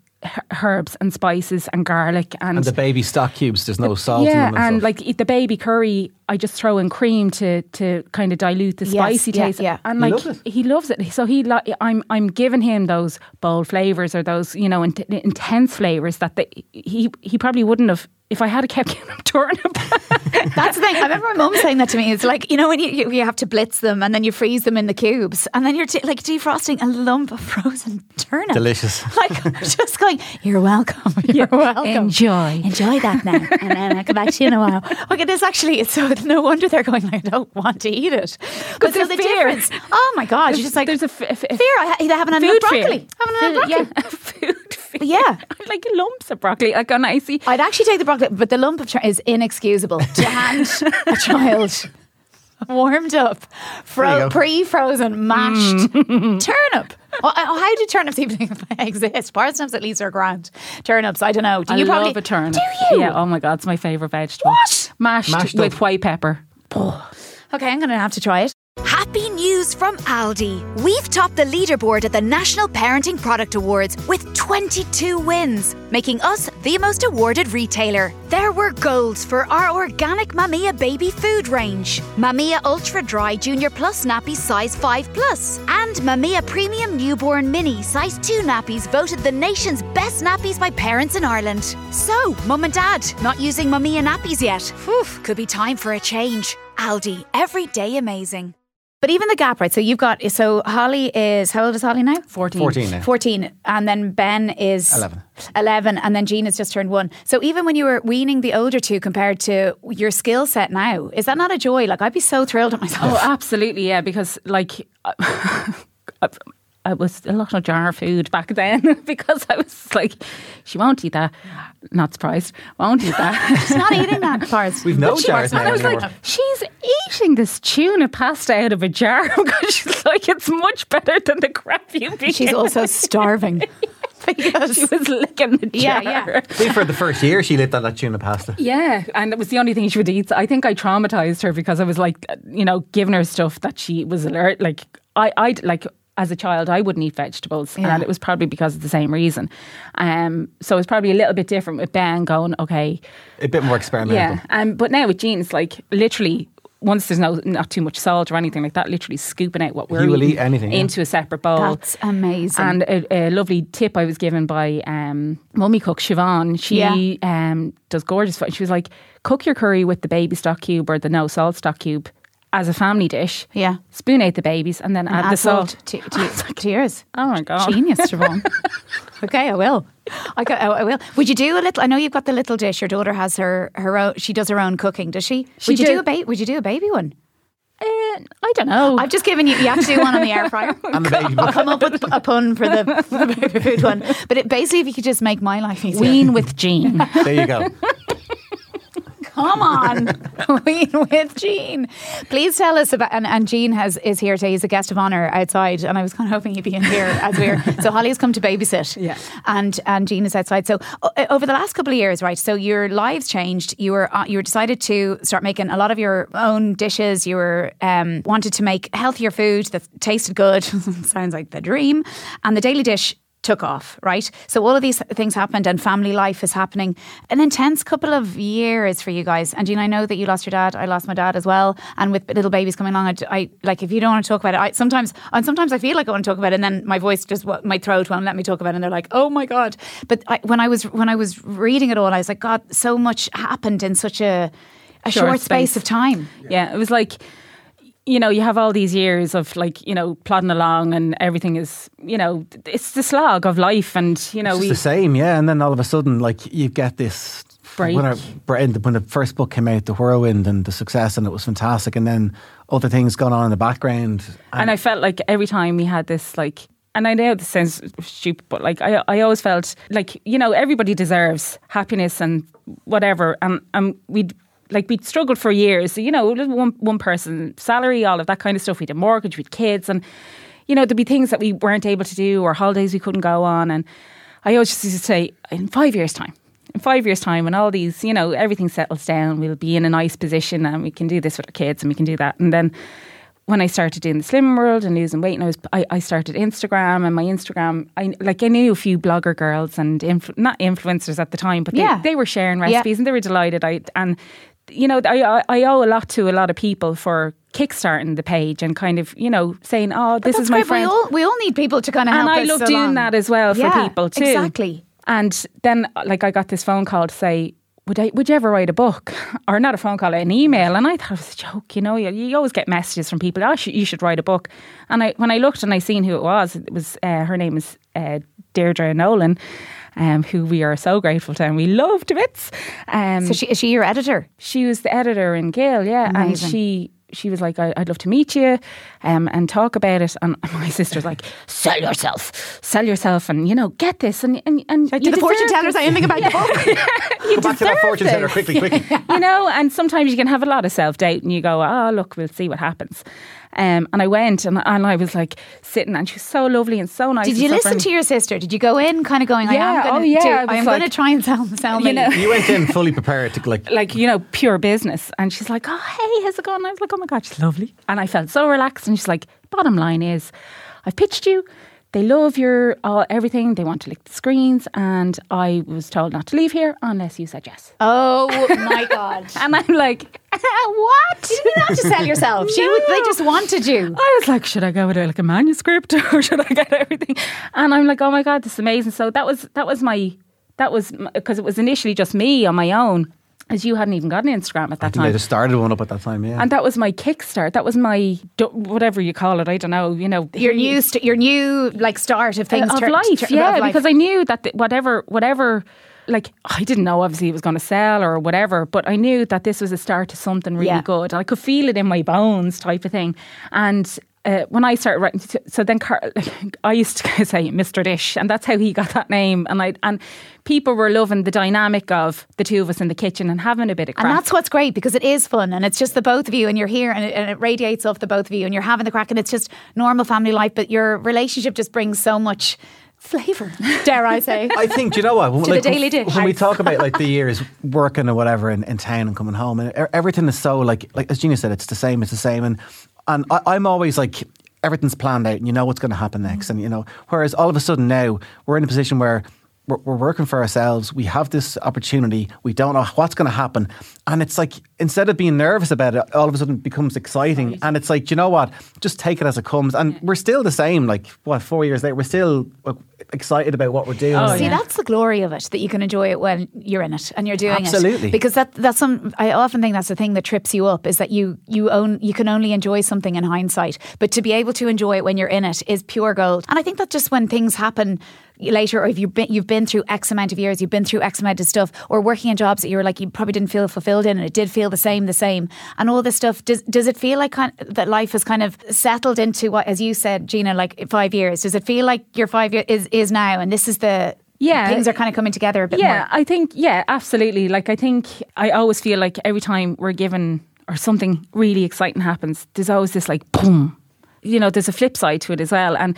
herbs and spices and garlic and, And the baby stock cubes, there's no salt in yeah, them. and And, like the baby curry, I just throw in cream to to kind of dilute the Yes, spicy yeah, taste. yeah. And like He like loves it. he loves it. So he, li- I'm I'm giving him those bold flavors or those you know int- intense flavors that the, he he probably wouldn't have if I had a kept giving him turnip. That's the thing. I remember my mum saying that to me. It's like you know when you, you you have to blitz them and then you freeze them in the cubes and then you're t- like defrosting a lump of frozen turnip. Delicious. Like just going, you're welcome. You're welcome. Enjoy. enjoy that now, and then I'll come back to you in a while. Okay, this actually, it's so no wonder they're going. I don't want to eat it but so there's the fear. difference. Oh my god, you're just like there's a f- f- fear. I ha- they haven't had enough broccoli. fear. Haven't had Food- enough broccoli. Yeah, food fear. Yeah. I like lumps of broccoli, like on icy. I'd actually take the broccoli, but the lump of turnip is inexcusable to hand a child warmed up, fro- pre-frozen mashed turnip. Oh, oh, how do turnips even exist? Parsnips at least are grand. Turnips, I don't know. Do I you love probably a turnip. Do you? Yeah. Oh my god, it's my favorite vegetable. What? Mashed, Mashed with up. white pepper. Okay, I'm going to have to try it. Happy news from Aldi. We've topped the leaderboard at the National Parenting Product Awards with 22 wins, making us the most awarded retailer. There were golds for our organic Mamia baby food range, Mamia Ultra Dry Junior Plus nappies size 5 plus, and Mamia Premium Newborn Mini size 2 nappies voted the nation's best nappies by parents in Ireland. So, mum and dad, not using Mamia nappies yet? Whew, could be time for a change. Aldi, every day amazing. But even the gap, right? So you've got, so Holly is, how old is Holly now? 14. 14 now. 14 and then Ben is 11. 11 and then Gene has just turned 1. So even when you were weaning the older two compared to your skill set now, is that not a joy? Like I'd be so thrilled at myself. Oh, absolutely, yeah. Because like, uh, I, I was a lot of jar food back then because I was like, she won't eat that. Not surprised. Won't eat that. She's not eating that part. We've no But she jars wants- now And I was anymore. like, she's eating this tuna pasta out of a jar because she's like, it's much better than the crap you be. She's also starving. because she was licking the Yeah, jar. yeah. I think for the first year, she lived on that tuna pasta. Yeah, and it was the only thing she would eat. I think I traumatized her because I was like, you know, giving her stuff that she was alert. Like I, I'd like as a child, I wouldn't eat vegetables, Yeah. and it was probably because of the same reason. Um, so it's probably a little bit different with Ben going, okay, A bit more experimental. yeah. Um, but now with Gene, it's like literally. Once there's no not too much salt or anything like that, literally scooping out what we're He will eating eat anything, yeah. into a separate bowl. That's amazing. And a, a lovely tip I was given by um, mummy cook Siobhan. She Yeah. um, does gorgeous food. She was like, cook your curry with the baby stock cube or the no salt stock cube as a family dish. Yeah. Spoon out the babies and then add add the salt. to, to, to yours. Oh my god! Genius, Siobhan. okay, I will. I, go, I will. Would you do a little? I know you've got the little dish. Your daughter has her her own. She does her own cooking. Does she? She would you do. do a ba- Would you do a baby one? Uh, I don't know. I've just given you. You have to do one on the air fryer. And the baby I'll come up with a pun for the, for the baby food one. But it, basically, if you could just make my life easier. Wean with Gene. There you go. Come on, Wean with Gene. Please tell us about. And, and Gene has is here today. He's a guest of honor outside, and I was kind of hoping he'd be in here as we're. So Holly has come to babysit. Yeah. And and Gene is outside. So uh, over the last couple of years, right? So your lives changed. You were uh, you were decided to start making a lot of your own dishes. You were um, wanted to make healthier food that tasted good. Sounds like the dream. And the Daly Dish took off, right? So all of these things happened and family life is happening. An intense couple of years for you guys. And Gina, I know that you lost your dad. I lost my dad as well. And with little babies coming along, I, I like if you don't want to talk about it, I sometimes and sometimes I feel like I want to talk about it, and then my voice just my throat won't let me talk about it, and they're like, oh my god. But I, when I was when I was reading it all, I was like, God, so much happened in such a a short, Short space. space. of time. Yeah, it was like, you know, you have all these years of like, you know, plodding along and everything is, you know, it's the slog of life. And, you know, It's we, the same, yeah. And then all of a sudden, like you get this Break. When, I, when the first book came out, The Whirlwind, and the success, and it was fantastic. And then other things going on in the background. and I felt like every time we had this, like, and I know this sounds stupid, but like, I, I always felt like, you know, everybody deserves happiness and whatever. And, and we'd, like we'd struggled for years, you know, one one person salary, all of that kind of stuff. We had a mortgage, we had kids, and you know there'd be things that we weren't able to do or holidays we couldn't go on. And I always used to say, in five years' time, in five years' time, when all these, you know, everything settles down, we'll be in a nice position and we can do this with our kids and we can do that. And then when I started doing the slim world and losing weight, and I was I, I started Instagram and my Instagram, I like I knew a few blogger girls and influ- not influencers at the time, but they, Yeah. they were sharing Yeah. recipes and they were delighted. I and you know I I- I owe a lot to a lot of people for kickstarting the page and kind of you know saying oh this is my great. friend We all, we all need people to kind of and help I us love along. doing that as well for Yeah, people too. Exactly. And then, like, I got this phone call to say, "Would I? Would you ever write a book?" Or not a phone call, an email. And I thought it was a joke. You know, you, you always get messages from people. Oh, sh- you should write a book. And I, when I looked and I seen who it was, it was uh, her name is uh, Deirdre Nolan. Um, who we are so grateful to and we love to bits. Um, So she, is she your editor? she was the editor in Gale, yeah, and she she was like, I, "I'd love to meet you, um, and talk about it." And my sister's like, "Sell yourself, sell yourself, and you know, get this." And and and Do you the fortune deserve tellers this. say anything about the book? You Go back to that fortune teller this. quickly, quickly. you know, and sometimes you can have a lot of self doubt, and you go, "Oh, look, we'll see what happens." Um, and I went, and, and I was like sitting, and she was so lovely and so nice. Did you listen to your sister? Did you go in kind of going, I Yeah, am going oh yeah, do, I was I am going to try and sell, sell You me. know, You went in fully prepared to like. like you know pure business and she's like oh hey how's it going and I was like oh my god she's lovely and I felt so relaxed and she's like bottom line is I've pitched you they love your uh, everything they want to lick the screens and I was told not to leave here unless you said yes Oh my God. and I'm like what You didn't have to sell yourself. She would, they just wanted you. I was like, should I go with like a manuscript or should I get everything? And I'm like, oh my god, this is amazing. So that was that was my that was because it was initially just me on my own, as you hadn't even got an Instagram at that I think time. they just started one up at that time, yeah. And that was my kickstart. That was my whatever you call it. I don't know. You know, Your new, st- your new like start of things of tur- life. tur- yeah, of life. because I knew that the, whatever, whatever. Like I didn't know obviously it was going to sell or whatever, but I knew that this was a start to something really Yeah. good. I could feel it in my bones, type of thing. And uh, when I started writing, so then Car- I used to say Mr. Dish, and that's how he got that name. And I and people were loving the dynamic of the two of us in the kitchen and having a bit of craic. And that's what's great because it is fun and it's just the both of you and you're here and it, and it radiates off the both of you and you're having the craic and it's just normal family life, but your relationship just brings so much flavour, dare I say. I think, do you know what? When, To the Daly Dish. When we talk about like the years working or whatever in, in town and coming home, and everything is so like, like as Gina said, it's the same, it's the same. And, and I, I'm always like, everything's planned out and you know what's going to happen next. And, you know, whereas all of a sudden now we're in a position where we're, we're working for ourselves. We have this opportunity. We don't know what's going to happen. And it's like, instead of being nervous about it, all of a sudden it becomes exciting. And it's like, you know what? Just take it as it comes. And we're still the same, like, what, four years later, we're still uh, excited about what we're doing. Oh, See, yeah. that's the glory of it that you can enjoy it when you're in it and you're doing Absolutely. it. Absolutely. Because that that's some. I often think that's the thing that trips you up is that you you own you can only enjoy something in hindsight, but to be able to enjoy it when you're in it is pure gold. And I think that just when things happen later, or if you've been you've been through X amount of years, you've been through X amount of stuff, or working in jobs that you were like you probably didn't feel fulfilled in, and it did feel the same, the same, and all this stuff. Does does it feel like kind that life has kind of settled into what, as you said, Gina, like five years? Does it feel like your five years is is now, and this is the Yeah. things are kind of coming together a bit yeah, more. I think yeah, absolutely. Like I think I always feel like every time we're given or something really exciting happens, there's always this like boom. You know, there's a flip side to it as well, and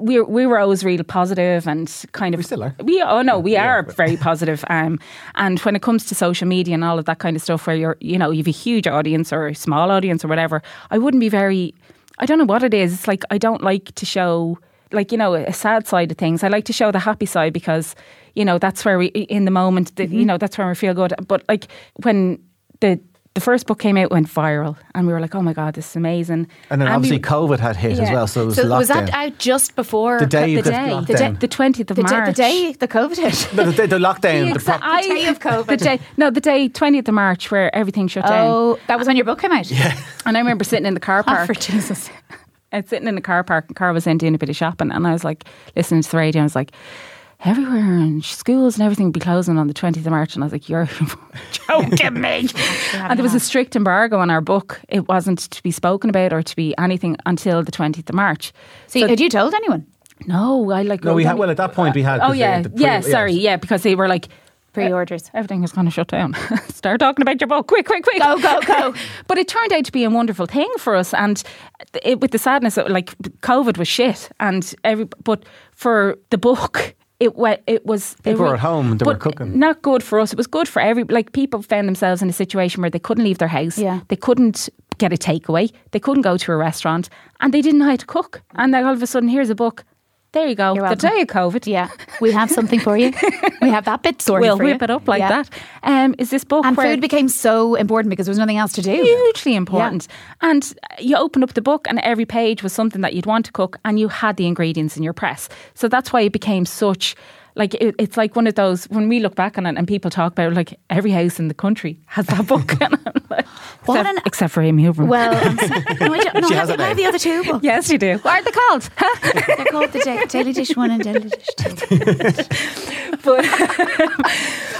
we we were always real positive and kind of. We still are. We oh no, we Yeah, are but- very positive. Um, and when it comes to social media and all of that kind of stuff, where you're you know you've a huge audience or a small audience or whatever, I wouldn't be very. I don't know what it is. It's like I don't like to show like you know a sad side of things. I like to show the happy side because you know that's where we in the moment. The, You know that's where we feel good. But like when the the first book came out, went viral, and we were like, "Oh my god, this is amazing!" And then we- obviously COVID had hit as well, so it was So lockdown. was that out just before the day the that day, lockdown. the day, the twentieth of the, day, March, the day the COVID hit? No, the, day- the lockdown. the Exa- pro- I- day of COVID. The day, no, the day twentieth of March, where everything shut down. Oh, that was when your book came out. Yeah. And I remember sitting in the car Oh, park. for Jesus. and sitting in the car park, and Karol was in doing a bit of shopping, and I was like listening to the radio. and I was like, everywhere and schools and everything will be closing on the 20th of March. And I was like, you're joking me. and there was a strict embargo on our book. It wasn't to be spoken about or to be anything until the 20th of March. So, had you told anyone? No, I like. no, we had. Well, at that point we had. Oh, yeah, the pre- yeah. Sorry, yeah, because they were like. Pre-orders. Everything is going to shut down. Start talking about your book, quick, quick, quick. Go, go, go. but it turned out to be a wonderful thing for us, and it, with the sadness, of, like COVID was shit, and every. But for the book, it wa- it was. People it were at home, they were cooking. Not good for us. It was good for every. Like people found themselves in a situation where they couldn't leave their house. Yeah. They couldn't get a takeaway. They couldn't go to a restaurant, and they didn't know how to cook. And then all of a sudden, here's a book. There you go. The day of COVID. Yeah, we have something for you. We have that bit sorted We'll for you. whip it up like Yeah. that. Um, is this book And food became so important because there was nothing else to do. hugely important. And you opened up the book, and every page was something that you'd want to cook, and you had the ingredients in your press. So that's why it became such. Like it, it's like one of those when we look back on it and people talk about it, like every house in the country has that book. And I'm like, What except, an- except for Amy Hoover. Well, I'm so- no, I don't know. She I has have, it I have the other two books. yes, you do. What are they called? They're called the Da- Daly Dish One and Daly Dish Two. but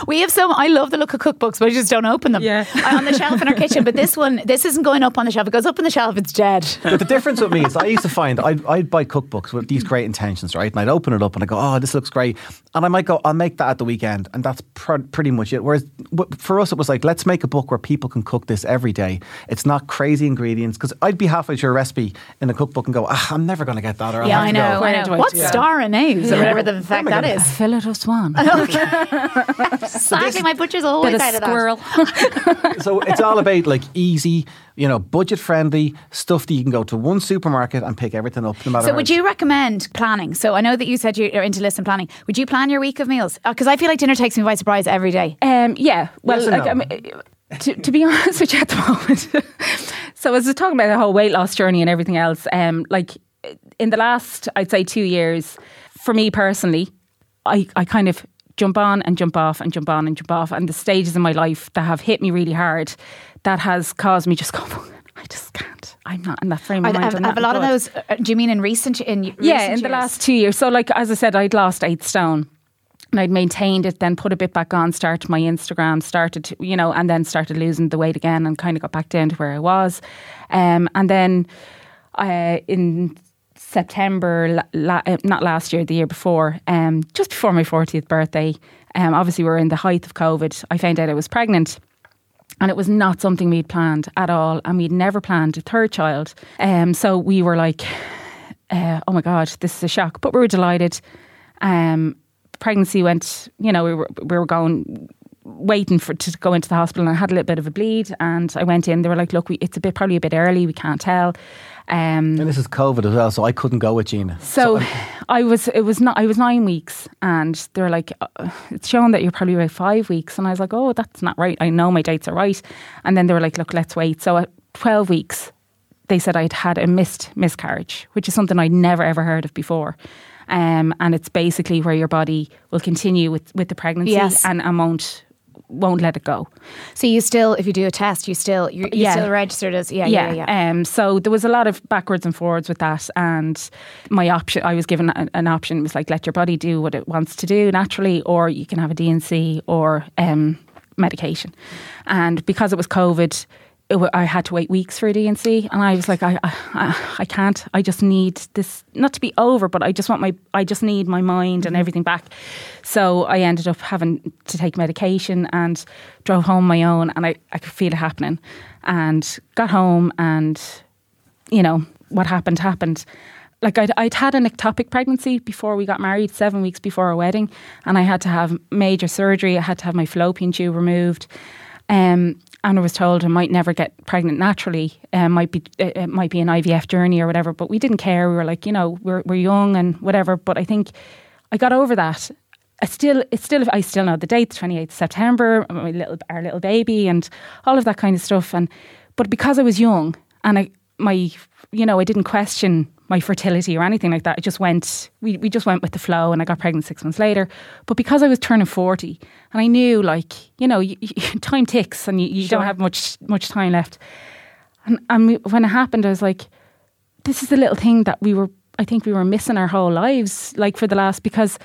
we have some. I love the look of cookbooks, but I just don't open them. Yeah. On the shelf in our kitchen. But this one, this isn't going up on the shelf. It goes up on the shelf. It's dead. But the difference with me is I used to find I'd, I'd buy cookbooks with these great intentions, right? And I'd open it up and I go, oh, this looks great. And I might go, I'll make that at the weekend. And that's pr- pretty much it. Whereas w- for us, it was like, let's make a book where people can cook this every day. It's not crazy ingredients. Because I'd be halfway through a recipe in a cookbook and go, ah, I'm never going to get that. Or I'll Yeah, have I to go." know. I do know. I What do it? star anise or whatever the fact that is. Fillet of swan. Exactly. My butcher's always out of of squirrel. that. So it's all about like easy, you know, budget friendly stuff that you can go to one supermarket and pick everything up no matter So, would you recommend planning? So, I know that you said you're into list and planning. Would you plan your week of meals? Because I feel like dinner takes me by surprise every day. Um, yeah. Well, Yes like, no? I mean, to, to be honest with you at the moment, so as we're talking about the whole weight loss journey and everything else, um, like in the last, I'd say two years, for me personally, I, I kind of jump on and jump off and jump on and jump off. And the stages in my life that have hit me really hard, that has caused me just go, I just can't. I'm not in that frame of Are, mind. have not a lot of those? Uh, do you mean in recent? In Yeah, recent in the last two years. So, like as I said, I'd lost eight stone. And I'd maintained it, then put a bit back on, started my Instagram, started, to- you know, and then started losing the weight again and kind of got back down to where I was. Um, and then uh, in September, la- la- uh, not last year, the year before, um, just before my 40th birthday, um, obviously we are in the height of COVID, I found out I was pregnant. And it was not something we'd planned at all. And we'd never planned a third child. Um, so we were like, uh, oh my God, this is a shock. But we were delighted. Um, pregnancy went, you know, we were, we were going, waiting for to go into the hospital and I had a little bit of a bleed and I went in they were like look we, it's a bit probably a bit early we can't tell um, And this is COVID as well, so I couldn't go with Gina. so I was it was not I was nine weeks and they were like uh, it's shown that you're probably about five weeks. And I was like oh that's not right. I know my dates are right. And then they were like look let's wait. So at 12 weeks they said I'd had a missed miscarriage which is something I'd never ever heard of before. Um, and it's basically where your body will continue with, with the pregnancy Yes. and, and won't won't let it go So you still, if you do a test, you still you're, you're Yeah. still registered as yeah yeah yeah. Um, so there was a lot of backwards and forwards with that, and my option, I was given an, an option. It was like let your body do what it wants to do naturally, or you can have a D&C or um, medication. And because it was COVID, I had to wait weeks for a D&C, and I was like, I, I, I can't. I just need this not to be over, but I just want my, I just need my mind and mm-hmm. everything back. So I ended up having to take medication and drove home my own, and I, I could feel it happening, and got home and you know, what happened happened. Like I'd, I'd had an ectopic pregnancy before we got married, seven weeks before our wedding, and I had to have major surgery. I had to have my fallopian tube removed, Um, and I was told I might never get pregnant naturally. Um, might be uh, it might be an IVF journey or whatever. But we didn't care. We were like, you know, we're we're young and whatever. But I think I got over that. I still, it's still, I still know the date, twenty eighth September. My little, our little baby, and all of that kind of stuff. And but because I was young and I, my, you know, I didn't question my fertility or anything like that. I just went, we, we just went with the flow and I got pregnant six months later. But because I was turning 40 and I knew like, you know, you, you, time ticks and you, you Sure. don't have much, much time left. And, and we- when it happened, I was like, this is the little thing that we were, I think we were missing our whole lives, like for the last, because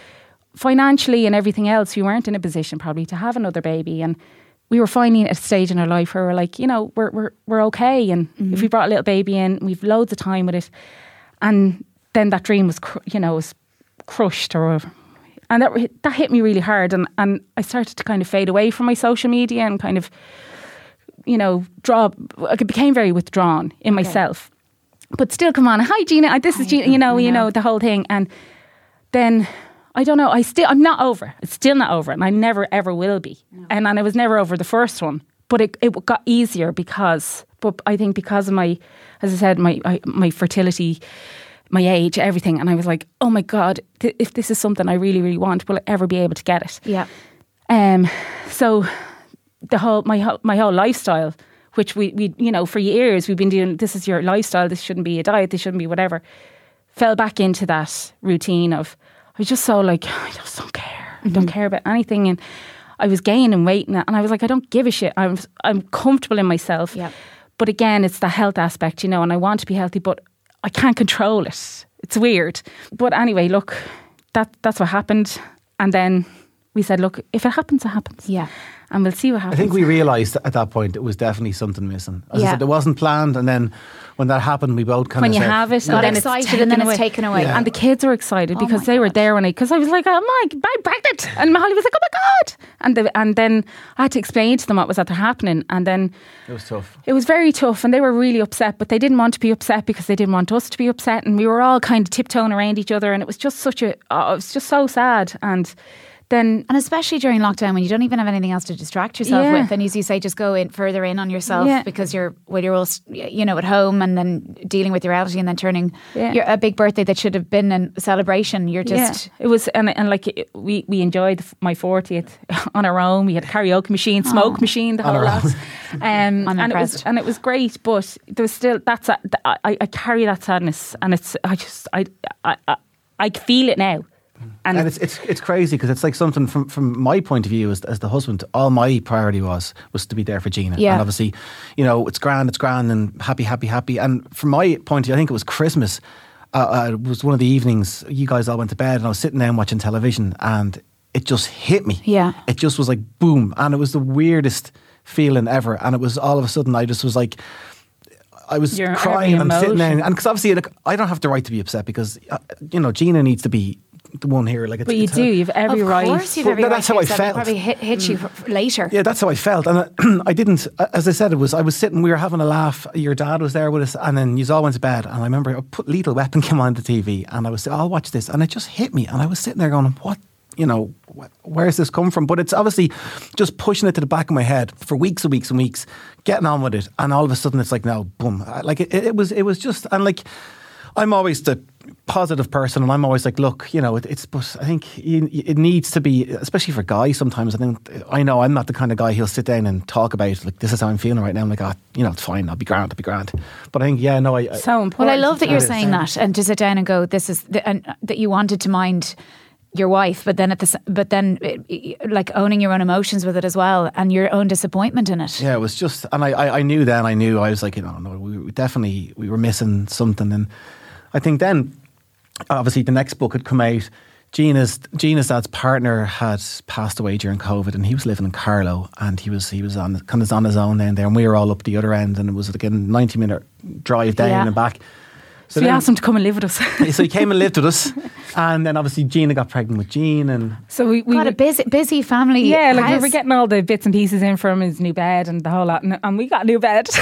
financially and everything else, we weren't in a position probably to have another baby. And we were finding a stage in our life where we're like, you know, we're, we're, we're okay. And if mm-hmm. we brought a little baby in, we've loads of time with it. And then that dream was, cr- you know, was crushed or, and that, that hit me really hard. And, and I started to kind of fade away from my social media and kind of, you know, draw, I became very withdrawn in myself. But still, come on, hi Gina, this is Gina, you know, you know, the whole thing. And then I don't know, I still, I'm not over. It's still not over, and I never ever will be. And and I was never over the first one, but it it got easier because, but I think because of my, as I said, my I, my fertility, my age, everything, and I was like, oh my god, th- if this is something I really really want, will I ever be able to get it? Yeah. Um, so the whole my whole, my whole lifestyle, which we we you know for years we've been doing. This is your lifestyle. This shouldn't be a diet. This shouldn't be whatever. Fell back into that routine of I was just so like I just don't care. I don't care about anything, and I was gaining weight, and and I was like I don't give a shit. I'm I'm comfortable in myself. Yeah. But again, it's the health aspect, you know, and I want to be healthy, but I can't control it. It's weird. But anyway, look, that that's what happened, and then we said, look, if it happens, it happens. Yeah. And we'll see what happens. I think we realised at that point it was definitely something missing. As I said, it wasn't planned, and then when that happened, we both kind when of you said, have it, "No." Got and then it's excited and then taken it's away. taken away. Yeah. And the kids were excited Oh because my they were there when I, because I was like, oh my, I'm pregnant. And Holly was like, oh my God. And, the, and then I had to explain to them what was that happening. And then It was tough. it was very tough and they were really upset, but they didn't want to be upset because they didn't want us to be upset. And we were all kind of tiptoeing around each other. And it was just such a, oh, it was just so sad. And then And especially during lockdown when you don't even have anything else to distract yourself Yeah. with, and as you say, just go in further in on yourself Yeah. because you're well, you're all you know at home and then dealing with your reality, and then turning Yeah. your, a big birthday that should have been a celebration. You're just yeah, it was, and, and like it, we we enjoyed my fortieth on our own. We had a karaoke machine, smoke machine, the On whole lot. Um, I'm and it was and it was great, but there was still that's a, I, I carry that sadness, and it's I just I I I, I feel it now, and, And it's it's it's crazy because it's like something from from my point of view as as the husband, all my priority was was to be there for Gina. Yeah. And obviously, you know, it's grand, it's grand, and happy, happy, happy. And from my point of view, I think it was Christmas. Uh, uh, it was one of the evenings. You guys all went to bed, and I was sitting there and watching television, and it just hit me. Yeah. It just was like boom, and it was the weirdest feeling ever. And it was all of a sudden, I just was like. I was Your crying every and sitting there, and because obviously, like, I don't have the right to be upset because uh, you know Gina needs to be the one here. Like, it's, but you do, her- you've every of right. course you've But every no, right that's to how I yourself. It felt. Probably hit, hit you f- later. Yeah, that's how I felt, and I, I didn't. As I said, it was I was sitting. We were having a laugh. Your dad was there with us, and then you all went to bed. And I remember I put Lethal Weapon came on the TV, and I was, I'll watch this, and it just hit me, and I was sitting there going, what. You know, wh- where's this come from? But it's obviously just pushing it to the back of my head for weeks and weeks and weeks, getting on with it, and all of a sudden it's like, no, boom! Like it, it was, it was just, and like, I'm always the positive person, and I'm always like, look, you know, it, it's. But I think you, it needs to be, especially for guys. Sometimes I think I know I'm not the kind of guy who'll sit down and talk about like this is how I'm feeling right now. I'm like, ah, you know, it's fine. I'll be grand. I'll be grand. But I think, yeah, no, I. I so important. Well, I love that you're saying that, and to sit down and go, "This is," the, and that you wanted to mind your wife, but then at the, but then uh, like owning your own emotions with it as well, and your own disappointment in it. Yeah, it was just, and I, I, I knew then, I knew, I was like, you know, no, we we definitely, we were missing something. And I think then, obviously, the next book had come out. Gina's, Gina's dad's partner had passed away during COVID, and he was living in Carlow, and he was, he was on, kind of on his own down there, and we were all up the other end, and it was like a 90 minute drive down Yeah. and back. So we then- asked him to come and live with us. so he came and lived with us, and then obviously Gina got pregnant with Gene, and so we, we Got a busy, busy family. yeah, like we were getting all the bits and pieces in from his new bed and the whole lot, and, and we got a new bed.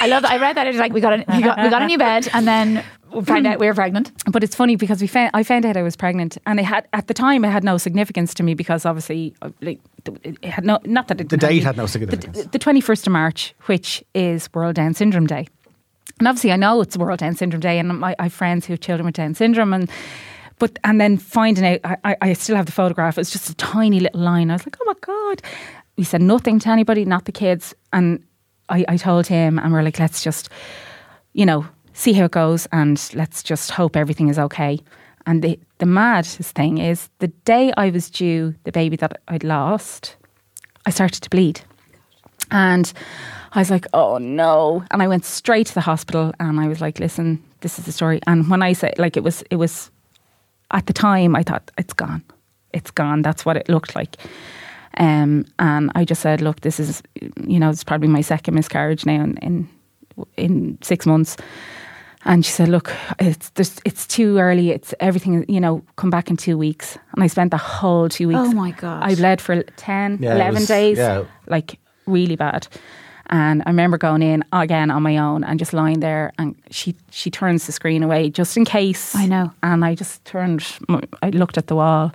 I love that. I read that. It's like we got a we got we got a new bed, and then we Find out we were pregnant. But it's funny because we found I found out I was pregnant, and it had at the time it had no significance to me because obviously, uh, like, it had no not that it The date had no significance. The twenty first of March, which is World Down Syndrome Day, and obviously I know it's World Down Syndrome Day, and I have friends who have children with Down syndrome, and but and then finding out, I, I, I still have the photograph. It's just a tiny little line. I was like, oh my god. We said nothing to anybody, not the kids, and I, I told him, and we're like, let's just, you know, see how it goes, and let's just hope everything is okay. And the the maddest thing is, the day I was due the baby that I'd lost, I started to bleed. And I was like, oh no. And I went straight to the hospital and I was like, listen, this is the story. And when I say like it was it was at the time I thought it's gone. It's gone. That's what it looked like. Um, and I just said, look, this is you know, it's probably my second miscarriage now in in, in six months. And she said, "Look, it's there's, it's too early. It's everything. You know, come back in two weeks." And I spent the whole two weeks. Oh my god! I bled for 10, Yeah, 11 was- days, yeah. like really bad. And I remember going in again on my own and just lying there. And she she turns the screen away just in case. I know. And I just turned. I looked at the wall.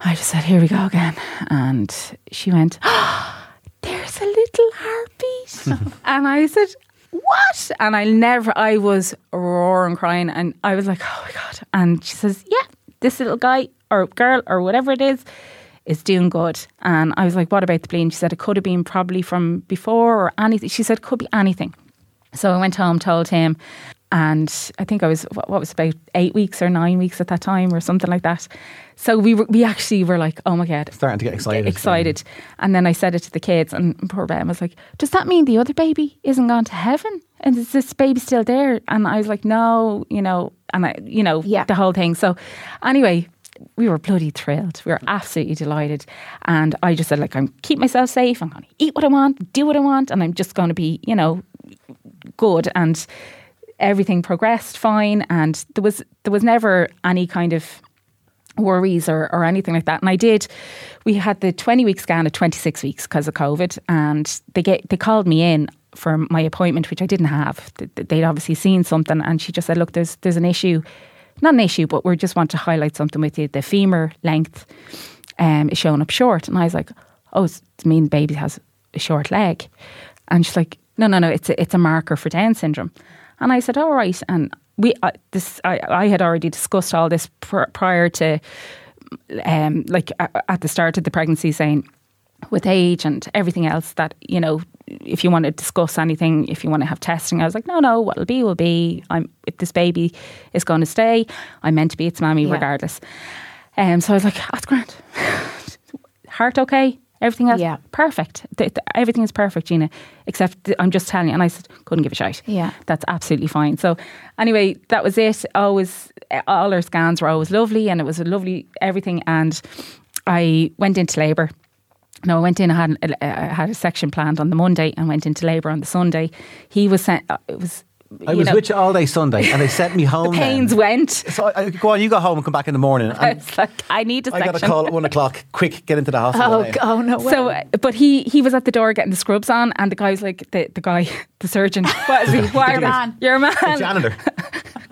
I just said, "Here we go again." And she went, "There's a little heartbeat." and I said, "What?" And I never. I was roaring, crying, and I was like, "Oh my god!" And she says, "Yeah, this little guy or girl or whatever it is." Is doing good, and I was like, "What about the bleeding?" She said it could have been probably from before or anything. She said it could be anything. So I went home, told him, and I think I was what, what was it, about eight weeks or nine weeks at that time or something like that. So we were, we actually were like, oh my god, Starting to get excited. excited. And then I said it to the kids, and poor Ben was like, "Does that mean the other baby isn't gone to heaven? And is this baby still there?" And I was like, "No, you know," and I, you know, Yeah. the whole thing. So anyway. We were bloody thrilled. We were absolutely delighted, and I just said, "Like, I'm keep myself safe. I'm going to eat what I want, do what I want, and I'm just going to be, you know, good. And everything progressed fine. And there was there was never any kind of worries or, or anything like that. And I did we had the 20 week scan at 26 weeks because of COVID. And they get they called me in for my appointment which I didn't have. Th- th- they'd obviously seen something. And she just said look there's there's an issue not an issue but we just want to highlight something with you the femur length um, is showing up short and I was like oh it's to mean baby has a short leg and she's like, no, no, no, it's a, it's a marker for Down syndrome. And I said, all right. And we, uh, this, I, I had already discussed all this pr- prior to, um, like a- at the start of the pregnancy, saying with age and everything else that you know, if you want to discuss anything, if you want to have testing, I was like, no, no, what'll be will be. I'm if this baby is going to stay, I'm meant to be its mommy Yeah. regardless. Um, so I was like, that's grand. Heart okay. Everything else, Yeah. perfect. Th- th- everything is perfect, Gina. Except th- I'm just telling you. And I said, couldn't give a shit Yeah. that's absolutely fine. So anyway, that was it. Always, all our scans were always lovely, and it was a lovely everything. And I went into labour. No, I went in. I had a, I had a section planned on the Monday, and went into labour on the Sunday. He was sent. uh, It was. I you was know, with you all day Sunday, and they sent me home. The pains then. went. So I, I, go on, you go home and come back in the morning. And It's like I need a I section. got a call at one o'clock. Quick, get into the hospital. Oh, now. oh no way. So, uh, but he he was at the door getting the scrubs on, and the guy was like the, the guy, the surgeon. What is he? Why Your are they- man. Your man. The janitor.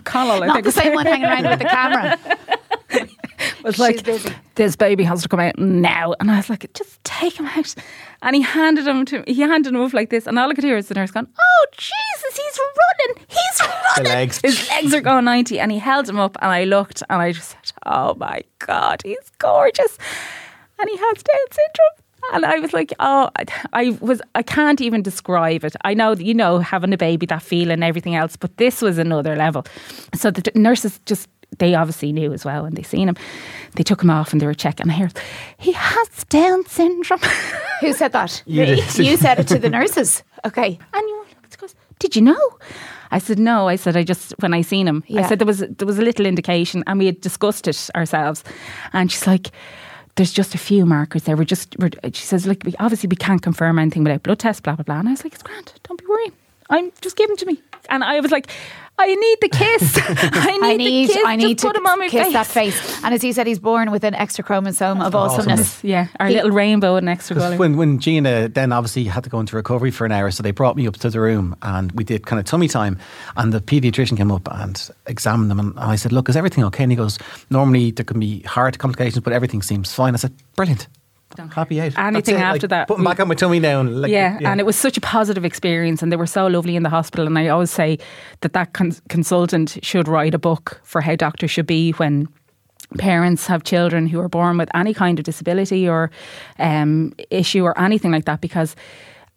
Connell, I Not think the same one hanging around with the camera. Was like, this baby has to come out now. And I was like, just take him out. And he handed him to he handed him off like this. And all I could hear is the nurse going, Oh Jesus, he's running. He's running. legs. His legs are going 90. And he held him up and I looked and I just said, Oh my God, he's gorgeous. And he has Down syndrome. And I was like, oh, I, I was, I can't even describe it. I know that, you know, having a baby, that feel and everything else, but this was another level. So the nurses just, they obviously knew as well when they seen him. They took him off and they were checking. I heard, he has Down syndrome. Who said that? You did. You said it to the nurses. Okay. And you she goes, Did you know? I said, No. I said, I just, when I seen him, Yeah. I said, there was, there was a little indication and we had discussed it ourselves. And she's like, there's just a few markers there. We're just, we're, she says, like, we, obviously we can't confirm anything without blood tests, blah, blah, blah. And I was like, it's grand. Don't be worrying. I'm just give them to me. And I was like, I need the kiss. I need, I need, the kiss. I need Just to put him on my kiss face. that face. And as you said, he's born with an extra chromosome of awesomeness. Yeah, our He- little rainbow and extra colour. When when Gina then obviously had to go into recovery for an hour, so they brought me up to the room and we did kind of tummy time. And the paediatrician came up and examined them, and I said, "Look, is everything okay?" And he goes, "Normally there can be heart complications, but everything seems fine." I said, "Brilliant." Happy out. Anything after like, that, Putting we- back on my tummy now. And like, yeah, and it was such a positive experience, and they were so lovely in the hospital. And I always say that that cons- consultant should write a book for how doctors should be when parents have children who are born with any kind of disability or um, issue or anything like that, because.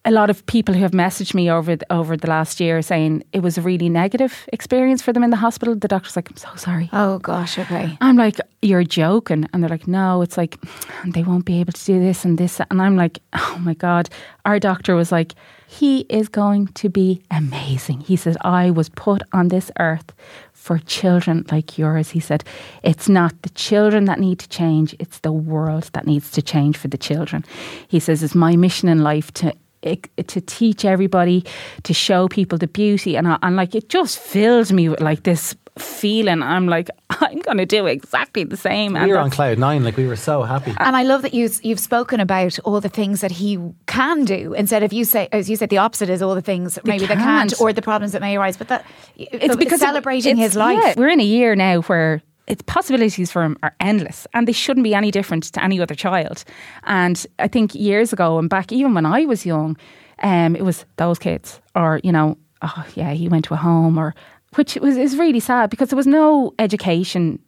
A lot of people who have messaged me over the, over the last year saying it was a really negative experience for them in the hospital. The doctor's like, "I'm so sorry." Oh gosh, okay. I'm like, you're joking. And they're like, no, it's like, they won't be able to do this and this. And I'm like, oh my God. Our doctor was like, he is going to be amazing. He said, I was put on this earth for children like yours. He said, it's not the children that need to change, it's the world that needs to change for the children. He says, it's my mission in life to to teach everybody, to show people the beauty, and I, and like it just fills me with like this feeling. I'm like, I'm going to do exactly the same. we and were on cloud nine, like we were so happy. And I love that you you've spoken about all the things that he can do instead of you say as you said the opposite is all the things maybe that can't can't. or the problems that may arise. But that it's because celebrating it's- his life. yeah, we're in a year now where its possibilities for him are endless and they shouldn't be any different to any other child. And I think years ago and back, even when I was young, um, it was those kids or, you know, oh yeah, he went to a home or which was is really sad because there was no education.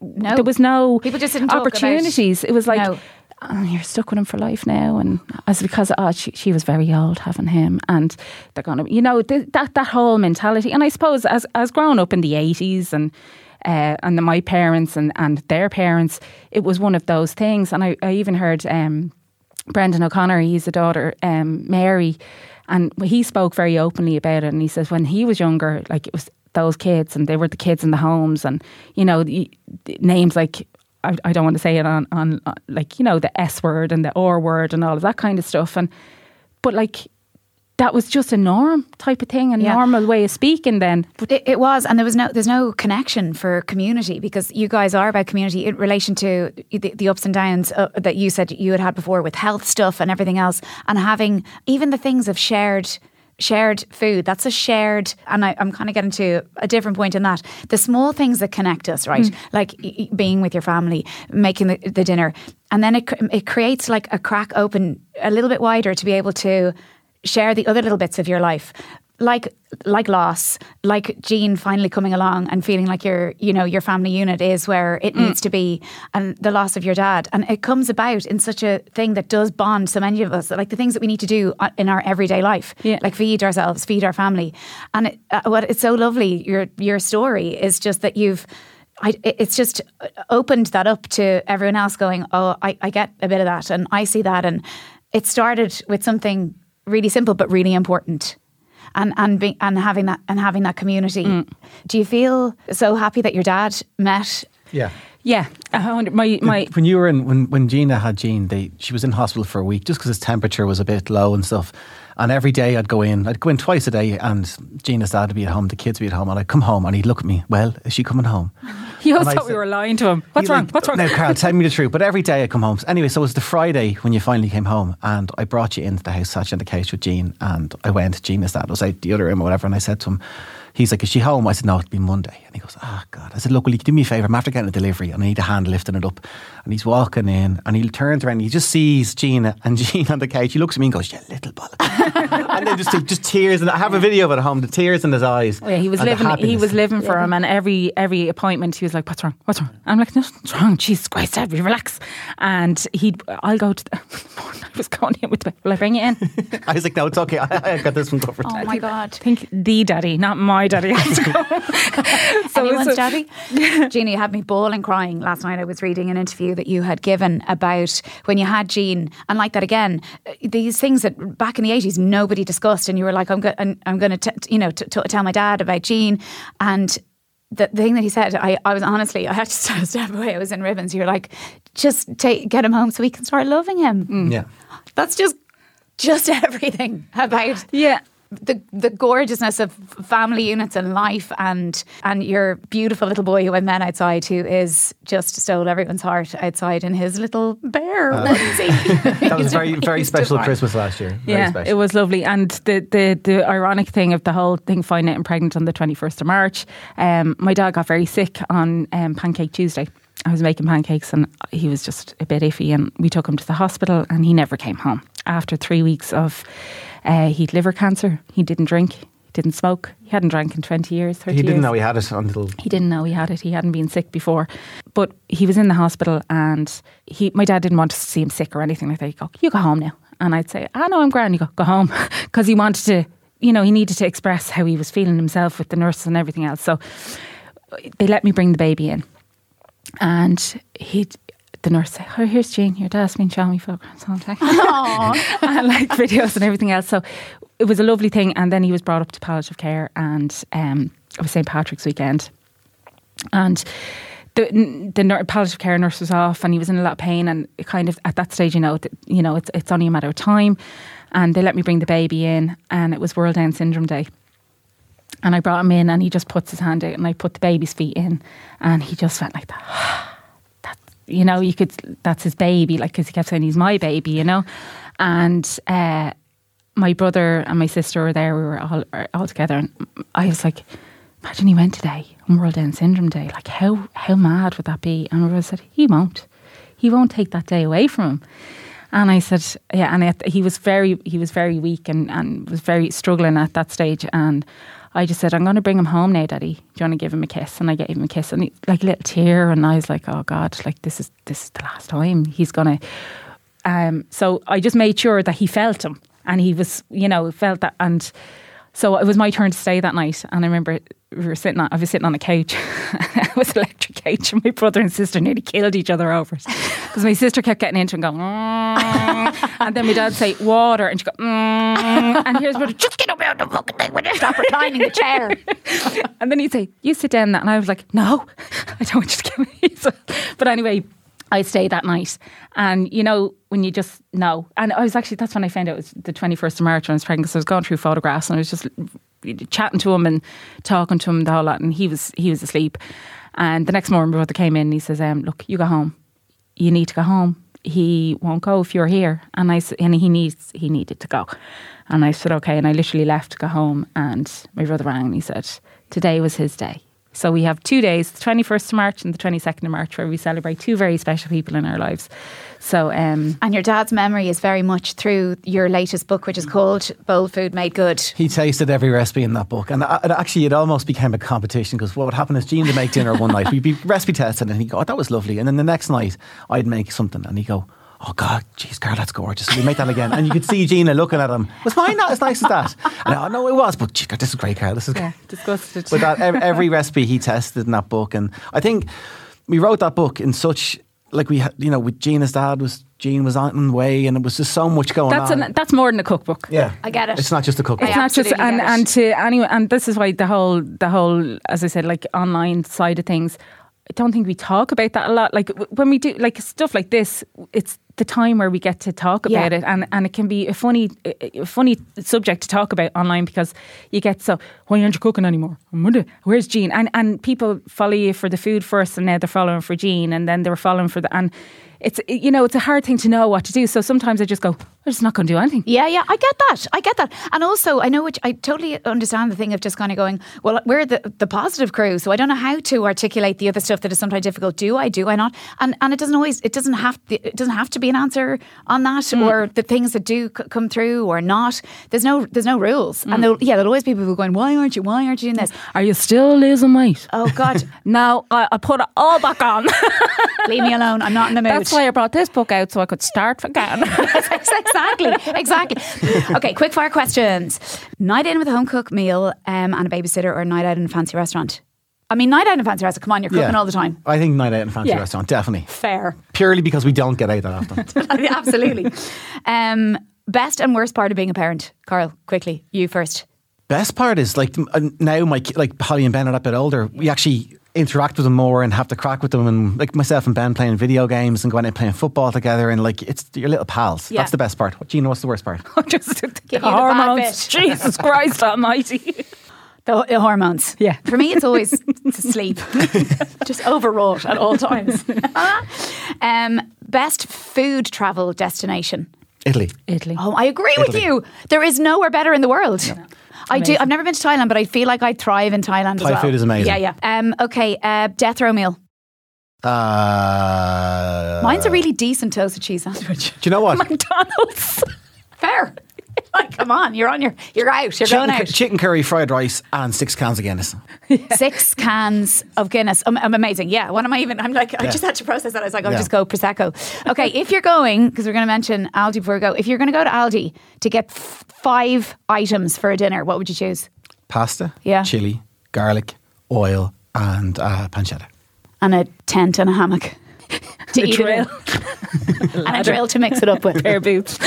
No. There was no People just didn't talk about- opportunities. it was like No. oh, you're stuck with him for life now, and as because oh, she, she was very old having him, and they're gonna, you know, th- that that whole mentality. And I suppose as as growing up in the eighties and. Uh, and my parents and, and their parents, it was one of those things. And I, I even heard um, Brendan O'Connor, he's a daughter, um, Mary, and he spoke very openly about it. And he says when he was younger, like it was those kids, and they were the kids in the homes, and you know names like I, I don't want to say it on on uh, like you know the S word and the R word and all of that kind of stuff, and but like that was just a norm type of thing, a Yeah. normal way of speaking. Then, but It, it was, and there was no, there's no connection for community because you guys are about community in relation to the, the ups and downs uh, that you said you had had before with health stuff and everything else, and having even the things of shared shared food. That's a shared, and I, I'm kind of getting to a different point in that. The small things that connect us, right? Like y- y- being with your family, making the, the dinner, and then it cr- it creates like a crack open a little bit wider to be able to share the other little bits of your life like like loss like Gene finally coming along and feeling like your you know your family unit is where it needs to be and the loss of your dad and it comes about in such a thing that does bond so many of us like the things that we need to do uh, in our everyday life Yeah. like feed ourselves feed our family and it, uh, what it's so lovely your your story is just that you've I, it's just opened that up to everyone else going, oh, I, I get a bit of that and I see that. And it started with something really simple but really important. And and being and having that and having that community. Mm. Do you feel so happy that your dad met? Yeah. yeah, my my when you were in when when Gina had Gene, they she was in hospital for a week just because his temperature was a bit low and stuff. And every day I'd go in, I'd go in twice a day, and Gina's dad would be at home, the kids would be at home, and I'd come home and he'd look at me. Well, is she coming home? he always And thought we were lying to him. What's wrong? like, What's wrong? No, Karol, tell me the truth. But every day I come home. Anyway, so it was the Friday when you finally came home, and I brought you into the house, sat you on the couch with Gene, and I went. Gina's dad was out the other room or whatever, and I said to him, he's like, "Is she home?" I said, "No, it'll be Monday." And he goes, "Ah, God." I said, "Look, will you do me a favor? I'm after getting a delivery, and I need a hand lifting it up." And he's walking in, and he turns around, and he just sees Gina and Gene on the couch. He looks at me and goes, "You little bollock," and then just just tears, and I have a video of it at home. The tears in his eyes. Oh, yeah, he was living. He was living for him, and every every appointment, he was like, "What's wrong? What's wrong?" I'm like, "Nothing's wrong." Jesus Christ, Dad, relax. And he'd, I'll go to. The, I was going in with. The, will I bring you in? I was like, "No, it's okay. I, I got this one covered." Oh my God. I think the daddy, not my daddy. has to go. so Anyone's it's a- daddy? Jeannie you had me bawling crying last night. I was reading an interview that you had given about when you had Gene, and like that again, these things that back in the eighties nobody discussed, and you were like, "I'm going, I'm going to, you know, t- t- tell my dad about Gene," and the thing that he said, I, I was honestly, I had to step step away. I was in ribbons. You're like, just take, get him home so we can start loving him. Mm. Yeah. That's just, just everything about Yeah. The the gorgeousness of family units and life, and and your beautiful little boy who I met outside, who is just stole everyone's heart outside in his little bear onesie. That was very very special divine. Christmas last year. Very yeah, special. it was lovely. And the, the the ironic thing of the whole thing, finding out I'm pregnant on the 21st of March, um, my dad got very sick on um, Pancake Tuesday. I was making pancakes and he was just a bit iffy, and we took him to the hospital, and he never came home. After three weeks of, uh, he'd liver cancer. He didn't drink, he didn't smoke, he hadn't drank in 20 years, 30 He didn't years. know he had it until He didn't know he had it. He hadn't been sick before. But he was in the hospital and he my dad didn't want to see him sick or anything like that. He'd go, You go home now. And I'd say, I know I'm grand. You go, go home. Because he wanted to, you know, he needed to express how he was feeling himself with the nurses and everything else. So they let me bring the baby in. And he'd the nurse say, Oh, here's Gene, your dad's been showing me photographs all day. and like videos and everything else. So it was a lovely thing. And then he was brought up to palliative care and um, it was St. Patrick's weekend. And the the palliative care nurse was off, and he was in a lot of pain. And it kind of at that stage, you know, you know, it's it's only a matter of time. And they let me bring the baby in, and it was World Down Syndrome Day. And I brought him in, and he just puts his hand out, and I put the baby's feet in, and he just went like that. You know, you could that's his baby, like because he kept saying he's my baby, you know, and. uh my brother and my sister were there. We were all all together, and I was like, "Imagine he went today on World Down Syndrome Day. Like, how how mad would that be?" And my brother said, "He won't. He won't take that day away from him." And I said, "Yeah." And he was very he was very weak and and was very struggling at that stage. And I just said, "I'm going to bring him home now, Daddy. Do you want to give him a kiss?" And I gave him a kiss, and he, like a little tear. And I was like, "Oh God, like this is this is the last time he's gonna." Um, so I just made sure that he felt him and he was, you know, felt that. And so it was my turn to stay that night. And I remember we were sitting on, I was sitting on a couch. it was electric couch. And my brother and sister nearly killed each other over it. Because my sister kept getting into and going, "Mm." and then my dad say, water. And she go, mm. and here's what, just get up out of the fucking thing with it. Stop reclining the chair. And then he'd say, You sit down. That. And I was like, No, I don't want you to give me. So, but anyway, I stayed that night. And, you know, when you just know. And I was actually, that's when I found out it was the 21st of March when I was pregnant. because I was going through photographs and I was just chatting to him and talking to him the whole lot. And he was, he was asleep. And the next morning, my brother came in and he says, um, Look, you go home. You need to go home. He won't go if you're here. And I and he needs, he needed to go. And I said, okay. And I literally left to go home. And my brother rang and he said, today was his day. So we have two days, the 21st of March and the 22nd of March, where we celebrate two very special people in our lives. So, um, And your dad's memory is very much through your latest book, which is called Bold Food Made Good. He tasted every recipe in that book, and uh, it actually it almost became a competition because what would happen is Gene would make dinner one night, we'd be recipe testing, and he'd go, "Oh, that was lovely," and then the next night I'd make something, and he'd go. Oh God, geez, Karol, that's gorgeous. We make that again, and you could see Gina looking at him. Was mine not as nice as that? And I, oh, no, it was, but gee, God, this is great, Karol. This is yeah, disgusted. but that every recipe he tested in that book, and I think we wrote that book in such like we had, you know, with Gina's dad was Gene was on the way, and it was just so much going that's, on. an, that's more than a cookbook. yeah, I get it. It's not just a cookbook. It's I not just absolutely and, and to anyone and this is why the whole the whole as I said like online side of things I don't think we talk about that a lot like when we do like stuff like this it's the time where we get to talk about Yeah. it and and it can be a funny a funny subject to talk about online because you get so why aren't you cooking anymore I'm where's Gene and and people follow you for the food first and now they're following for Gene and then they're following for the and it's you know it's a hard thing to know what to do so sometimes I just go I'm just not going to do anything Yeah, yeah, I get that. I get that. And also, I know which I totally understand the thing of just kind of going, well, we're the, the positive crew, so I don't know how to articulate the other stuff that is sometimes difficult. Do I? Do I not? And and it doesn't always, it doesn't have, it doesn't have to be an answer on that, mm. or the things that do c- come through or not. There's no, there's no rules. And mm. there'll, yeah, there'll always be people going, why aren't you? Why aren't you doing this? Mm. are you still losing weight Oh God, No, I, I put it all back on. leave me alone. I'm not in the mood. That's why I brought this book out so I could start again. exactly, exactly. Okay, quick fire questions. Night in with a home cooked meal um, and a babysitter, or a night out in a fancy restaurant? I mean, night out in a fancy restaurant. Come on, you're cooking Yeah. all the time. I think night out in a fancy Yeah. restaurant, definitely. Fair, Purely because we don't get out that often. absolutely. Um, best and worst part of being a parent, Karol. Quickly, you first. Best part is like uh, now my ki- like Holly and Ben are a bit older. We actually interact with them more and have to craic with them and like myself and Ben playing video games and going out and playing football together and like it's your little pals. Yeah. That's the best part. What Gina, what's the worst part? just the Give you the bad hormones. bit. Jesus Christ Almighty! The, the hormones. Yeah. For me, it's always to sleep. Just overwrought at all times. um, best food travel destination. Italy. Italy. Oh, I agree with you. There is nowhere better in the world. I do. I've never been to Thailand, but I feel like I thrive in Thailand Thai as well. food is amazing. Yeah, yeah. Um, okay, uh, death row meal. Uh, Mine's a really decent toasted cheese sandwich. Do you know what? McDonald's. Fair. Like, come on, you're on your, you're out, you're going Chicken, out. chicken curry, fried rice, and six cans of Guinness. Six cans of Guinness. Um, I'm amazing. Yeah. What am I even? I'm like, I just had to process that. I was like, I'll Yeah. just go prosecco. Okay, if you're going, because we're going to mention Aldi before we go. If you're going to go to Aldi to get f- five items for a dinner, what would you choose? Pasta, Yeah. chili, garlic, oil, and uh, pancetta. And a tent and a hammock to A eat it in. drill. and a drill to mix it up with. Pair of boots.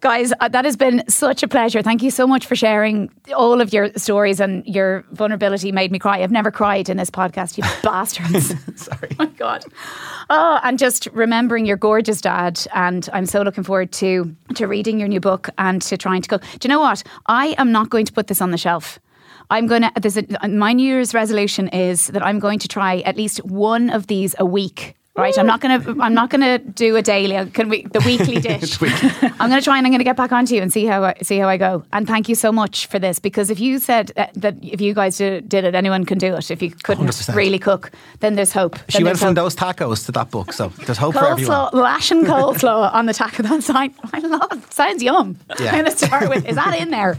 Guys, uh, that has been such a pleasure. Thank you so much for sharing all of your stories and your vulnerability made me cry. I've never cried in this podcast, you bastards. Sorry. my God. Oh, and just remembering your gorgeous dad. And I'm so looking forward to, to reading your new book and to trying to go. Do you know what? I am not going to put this on the shelf. I'm going to, there's a, my New Year's resolution is that I'm going to try at least one of these a week. Right, I'm not gonna. I'm not gonna do a daily. Can we the weekly dish? I'm gonna try and I'm gonna get back onto you and see how I, see how I go. And thank you so much for this because if you said uh, that if you guys did, did it, anyone can do it. If you couldn't 100%. really cook, then there's hope. She Then went there's from hope. those tacos to that book, so there's hope for everyone. Lash and coleslaw on the tack of that sign. I love Sounds yum. Yeah. I'm to start with, is that in there?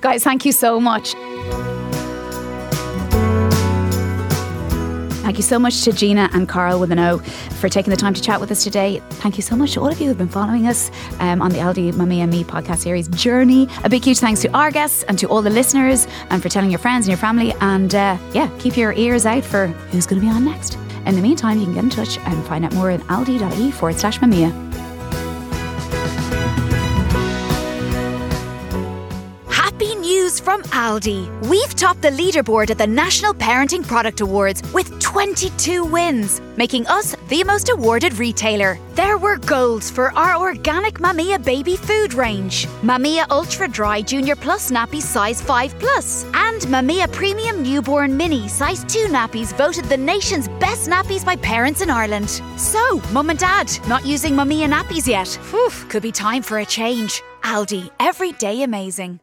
Guys, thank you so much. Thank you so much to Gina and Karol with an O for taking the time to chat with us today. Thank you so much to all of you who've been following us um, on the Aldi Mummy and Me podcast series Journey. A big huge thanks to our guests and to all the listeners and for telling your friends and your family. And uh, yeah, keep your ears out for who's going to be on next. In the meantime, you can get in touch and find out more at aldi.ie forward slash Mamia. News from Aldi. We've topped the leaderboard at the National Parenting Product Awards with 22 wins, making us the most awarded retailer. There were golds for our organic Mamia baby food range, Mamia Ultra Dry Junior Plus nappies size 5 plus, and Mamia Premium Newborn Mini size 2 nappies voted the nation's best nappies by parents in Ireland. So, mum and dad, not using Mamia nappies yet? Could be time for a change. Aldi, every day amazing.